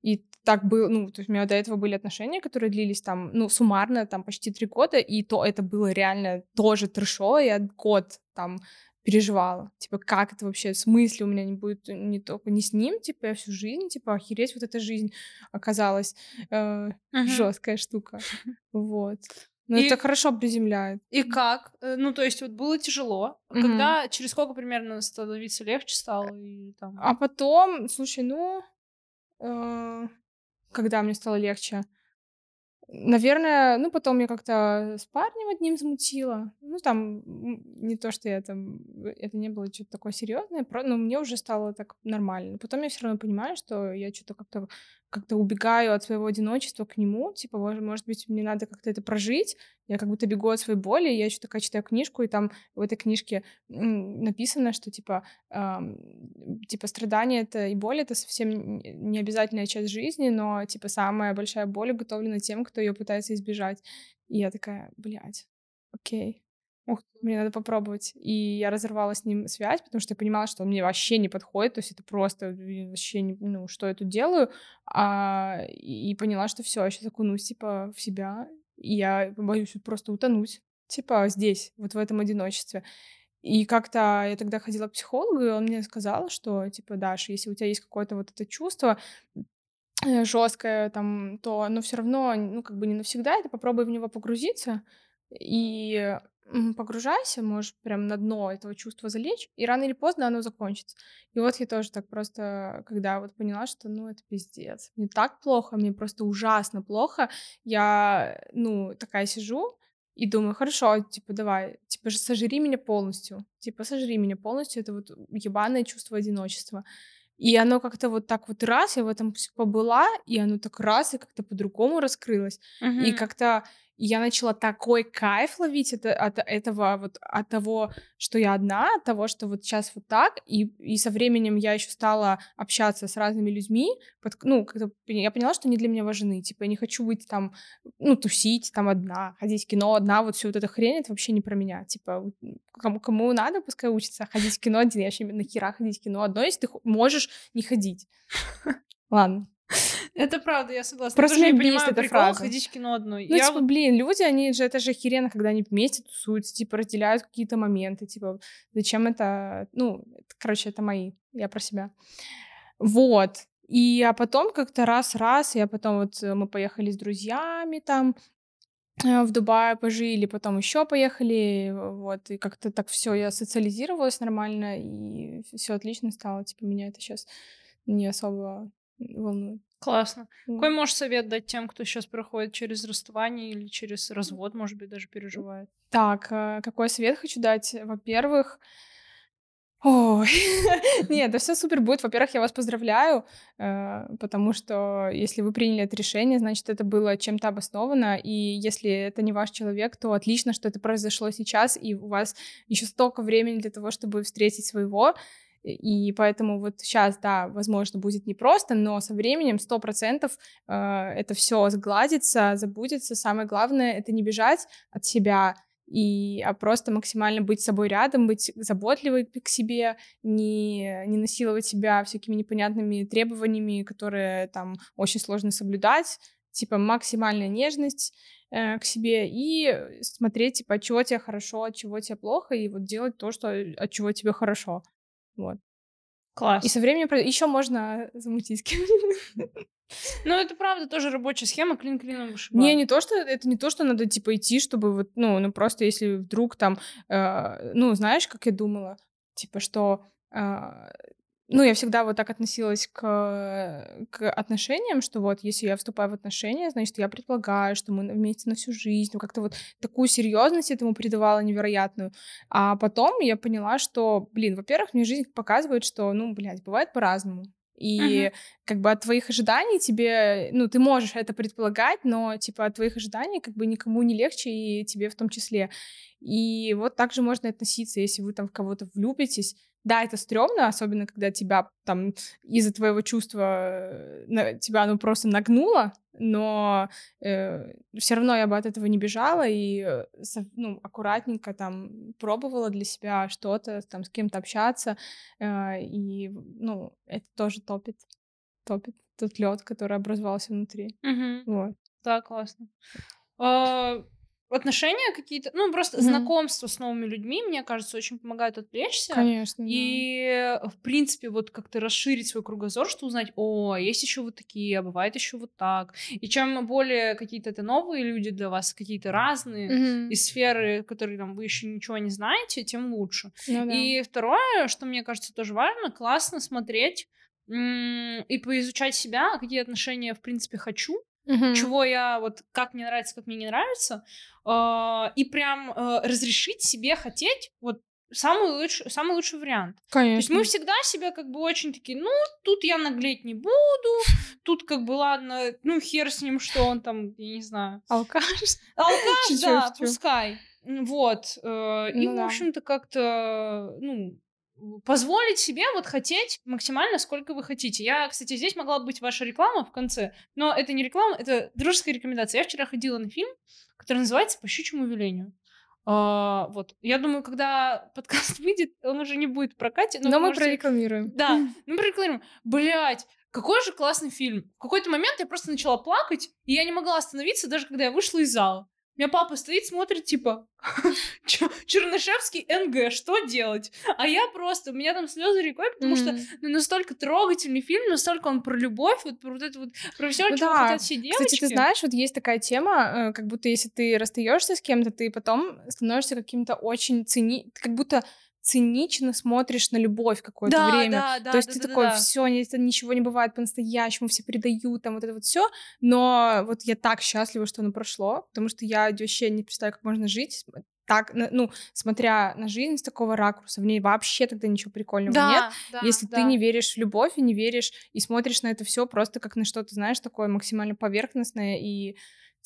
И так было, ну, то есть у меня до этого были отношения, которые длились там, ну, суммарно, там, почти три года, и то это было реально тоже трешово, я год там переживала, типа, как это вообще, в смысле у меня не будет не только не с ним, типа, я всю жизнь, типа, охереть, вот эта жизнь оказалась э, Мгм. жесткая штука, вот. Но И- это хорошо приземляет. И как? Э, Ну, то есть вот было тяжело. Мгм. Когда, через сколько примерно становиться легче стало? И, там... А потом, слушай, ну, э, когда мне стало легче, наверное, ну, потом я как-то с парнем одним замутила. Ну, там, не то, что я там, это не было что-то такое серьезное, но мне уже стало так нормально. Потом я все равно понимаю, что я что-то как-то как-то убегаю от своего одиночества к нему, типа, может, быть, мне надо как-то это прожить, я как будто бегу от своей боли, я еще такая читаю книжку, и там в этой книжке написано, что, типа, ам, типа, страдания это и боль — это совсем не обязательная часть жизни, но, типа, самая большая боль уготовлена тем, кто ее пытается избежать. И я такая, блядь, окей, Ух мне надо попробовать. И я разорвала с ним связь, потому что я понимала, что он мне вообще не подходит, то есть это просто э, вообще, не, ну, что я тут делаю, а, и, поняла, что все, я сейчас окунусь, типа, в себя, и я боюсь просто утонуть, типа, здесь, вот в этом одиночестве. И как-то я тогда ходила к психологу, и он мне сказал, что, типа, Даша, если у тебя есть какое-то вот это чувство, жесткое там, то оно все равно, ну, как бы не навсегда, ты попробуй в него погрузиться, и погружайся, можешь прям на дно этого чувства залечь, и рано или поздно оно закончится. И вот я тоже так просто, когда вот поняла, что, ну, это пиздец, мне так плохо, мне просто ужасно плохо, я, ну, такая сижу, и думаю, хорошо, типа, давай, типа, сожри меня полностью. Типа, сожри меня полностью. Это вот ебаное чувство одиночества. И оно как-то вот так вот раз, я в этом побыла, и оно так раз, и как-то по-другому раскрылось. И Мгм. Я начала такой кайф ловить это, от этого, вот от того, что я одна, от того, что вот сейчас вот так, и, и со временем я еще стала общаться с разными людьми, под- ну, как-то я поняла, что они для меня важны, типа, я не хочу быть там, ну, тусить там одна, ходить в кино одна, вот все вот эта хрень, это вообще не про меня, типа, кому, кому надо, пускай учится, а ходить в кино один, я вообще нахера ходить в кино одной, если ты можешь не ходить. Ладно. Это правда, я согласна. Просто тоже не понимаю эта фраза. ходить в кино одной. Ну, я типа, вот- блин, люди, они же, это же охеренно, когда они вместе тусуются, типа, разделяют какие-то моменты, типа, зачем это, ну, это, короче, это мои, я про себя. Вот. И, а потом как-то раз-раз, я потом вот, э, мы поехали с друзьями там, э, в Дубае пожили, потом еще поехали, вот, и как-то так все, я социализировалась нормально, и все отлично стало, типа, меня это сейчас не особо волнует. Классно. Вот. Какой можешь совет дать тем, кто сейчас проходит через расставание или через развод, может быть, даже переживает? Так, э, какой совет хочу дать? Во-первых, Ой, нет, да все супер будет. Во-первых, я вас поздравляю, э, потому что если вы приняли это решение, значит, это было чем-то обосновано, и если это не ваш человек, то отлично, что это произошло сейчас, и у вас еще столько времени для того, чтобы встретить своего, и поэтому вот сейчас, да, возможно, будет непросто, но со временем сто процентов э, это все сгладится, забудется. Самое главное — это не бежать от себя, и, а просто максимально быть собой рядом, быть заботливой к себе, не, не насиловать себя всякими непонятными требованиями, которые там очень сложно соблюдать, типа максимальная нежность э, к себе и смотреть, типа, от чего тебе хорошо, от чего тебе плохо, и вот делать то, что, от чего тебе хорошо. Вот. Класс. И со временем еще можно замутить Ну, это правда тоже рабочая схема, клин клином вышибает. Не, не то, что это не то, что надо типа идти, чтобы вот, ну, ну просто если вдруг там, э, ну, знаешь, как я думала, типа, что э, ну, я всегда вот так относилась к, к отношениям, что вот если я вступаю в отношения, значит, я предполагаю, что мы вместе на всю жизнь, ну, как-то вот такую серьезность этому придавала невероятную. А потом я поняла, что, блин, во-первых, мне жизнь показывает, что, ну, блядь, бывает по-разному. И uh-huh. как бы от твоих ожиданий тебе, ну, ты можешь это предполагать, но типа от твоих ожиданий как бы никому не легче, и тебе в том числе. И вот так же можно относиться, если вы там в кого-то влюбитесь. Да, это стрёмно, особенно когда тебя там из-за твоего чувства э, на, тебя оно просто нагнуло, но э, все равно я бы от этого не бежала и э, ну, аккуратненько там пробовала для себя что-то, там с кем-то общаться, э, и ну это тоже топит, топит тот лед, который образовался внутри. Угу. Вот. Да, классно. А, отношения какие-то, ну, просто mm-hmm. знакомство с новыми людьми, мне кажется, очень помогает отвлечься. Конечно. И, да. в принципе, вот как-то расширить свой кругозор, что узнать, о, есть еще вот такие, а бывает еще вот так. И чем более какие-то это новые люди для вас, какие-то разные mm-hmm. из сферы, которые там вы еще ничего не знаете, тем лучше. Ну, да. И второе, что мне кажется тоже важно, классно смотреть и поизучать себя, какие отношения, в принципе, хочу, угу. чего я вот как мне нравится, как мне не нравится, э, и прям э, разрешить себе хотеть вот самый лучший, самый лучший вариант. Конечно. То есть мы всегда себя как бы очень такие, ну, тут я наглеть не буду, тут как бы ладно, ну, хер с ним, что он там, я не знаю. Алкаш. Алкаш, да, пускай. Вот. Э, и, ну в общем-то, как-то, ну, позволить себе вот хотеть максимально, сколько вы хотите. Я, кстати, здесь могла быть ваша реклама в конце, но это не реклама, это дружеская рекомендация. Я вчера ходила на фильм, который называется «По щучьему велению». А, вот. Я думаю, когда подкаст выйдет, он уже не будет в прокате. Но, но мы можете... прорекламируем. Да, мы прорекламируем. Блять, какой же классный фильм. В какой-то момент я просто начала плакать, и я не могла остановиться, даже когда я вышла из зала. У меня папа стоит, смотрит, типа, Чернышевский НГ, что делать? А я просто, у меня там слезы рекой, потому mm. что ну, настолько трогательный фильм, настолько он про любовь, вот про вот это вот, про все, ну, чего да. хотят все девочки. Кстати, ты знаешь, вот есть такая тема, э, как будто если ты расстаешься с кем-то, ты потом становишься каким-то очень цени... как будто цинично смотришь на любовь какое-то да, время. Да, да, То есть да, ты да, такой, да. все, ничего не бывает по-настоящему, все предают, там вот это вот все. Но вот я так счастлива, что оно прошло, потому что я вообще не представляю, как можно жить так, ну, смотря на жизнь с такого ракурса, в ней вообще тогда ничего прикольного да, нет. Да, если да. ты не веришь в любовь и не веришь и смотришь на это все просто как на что-то, знаешь, такое максимально поверхностное и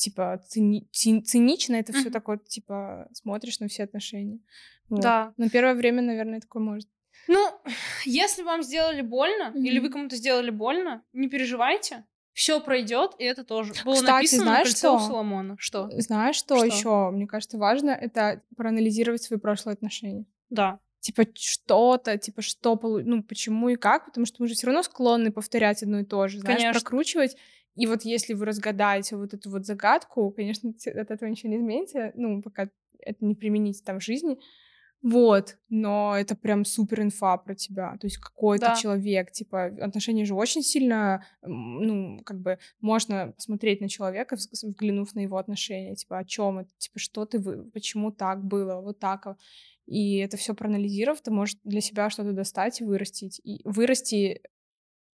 типа цини цинично это все такое, типа смотришь на все отношения. Вот. Да. Но первое время, наверное, такое может. Ну, если вам сделали больно, mm-hmm. или вы кому-то сделали больно, не переживайте. Все пройдет, и это тоже было Кстати, написано знаешь, на что? у Соломона. Что? Знаешь, что, что? еще? Мне кажется, важно это проанализировать свои прошлые отношения. Да. Типа что-то, типа что, ну почему и как, потому что мы же все равно склонны повторять одно и то же, знаешь, Конечно. прокручивать. И вот если вы разгадаете вот эту вот загадку, конечно, от этого ничего не изменится, ну, пока это не применить там в жизни, вот, но это прям супер инфа про тебя, то есть какой да. ты человек, типа отношения же очень сильно, ну, как бы можно посмотреть на человека, взглянув на его отношения, типа о чем это, типа что ты, почему так было, вот так, и это все проанализировав, ты можешь для себя что-то достать и вырастить, и вырасти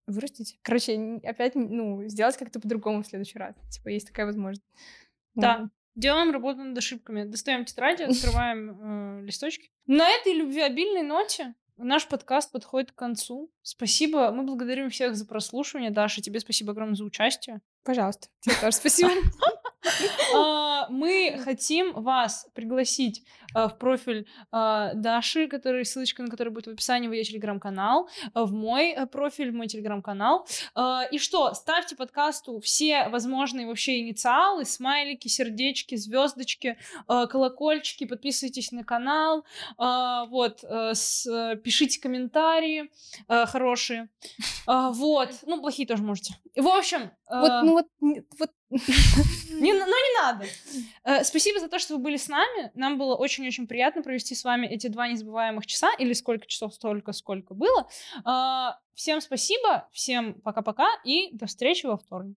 Вырастить. Короче, опять, ну, сделать как-то по-другому в следующий раз. Типа, есть такая возможность. Да. Делаем работу над ошибками. Достаем тетради, открываем э, листочки. На этой любвеобильной ноте наш подкаст подходит к концу. Спасибо. Мы благодарим всех за прослушивание. Даша, тебе спасибо огромное за участие. Пожалуйста. Тебе тоже спасибо. А, мы хотим вас пригласить а, в профиль а, Даши, который, ссылочка на который будет в описании, в ее телеграм-канал, в мой профиль, в мой телеграм-канал. И что, ставьте подкасту все возможные вообще инициалы, смайлики, сердечки, звездочки, колокольчики, подписывайтесь на канал, вот, пишите комментарии хорошие, вот, ну, плохие тоже можете. В общем... Вот, ну вот, вот ну не надо. Э, спасибо за то, что вы были с нами. Нам было очень-очень приятно провести с вами эти два незабываемых часа, или сколько часов, столько, сколько было. Э, всем спасибо, всем пока-пока и до встречи во вторник.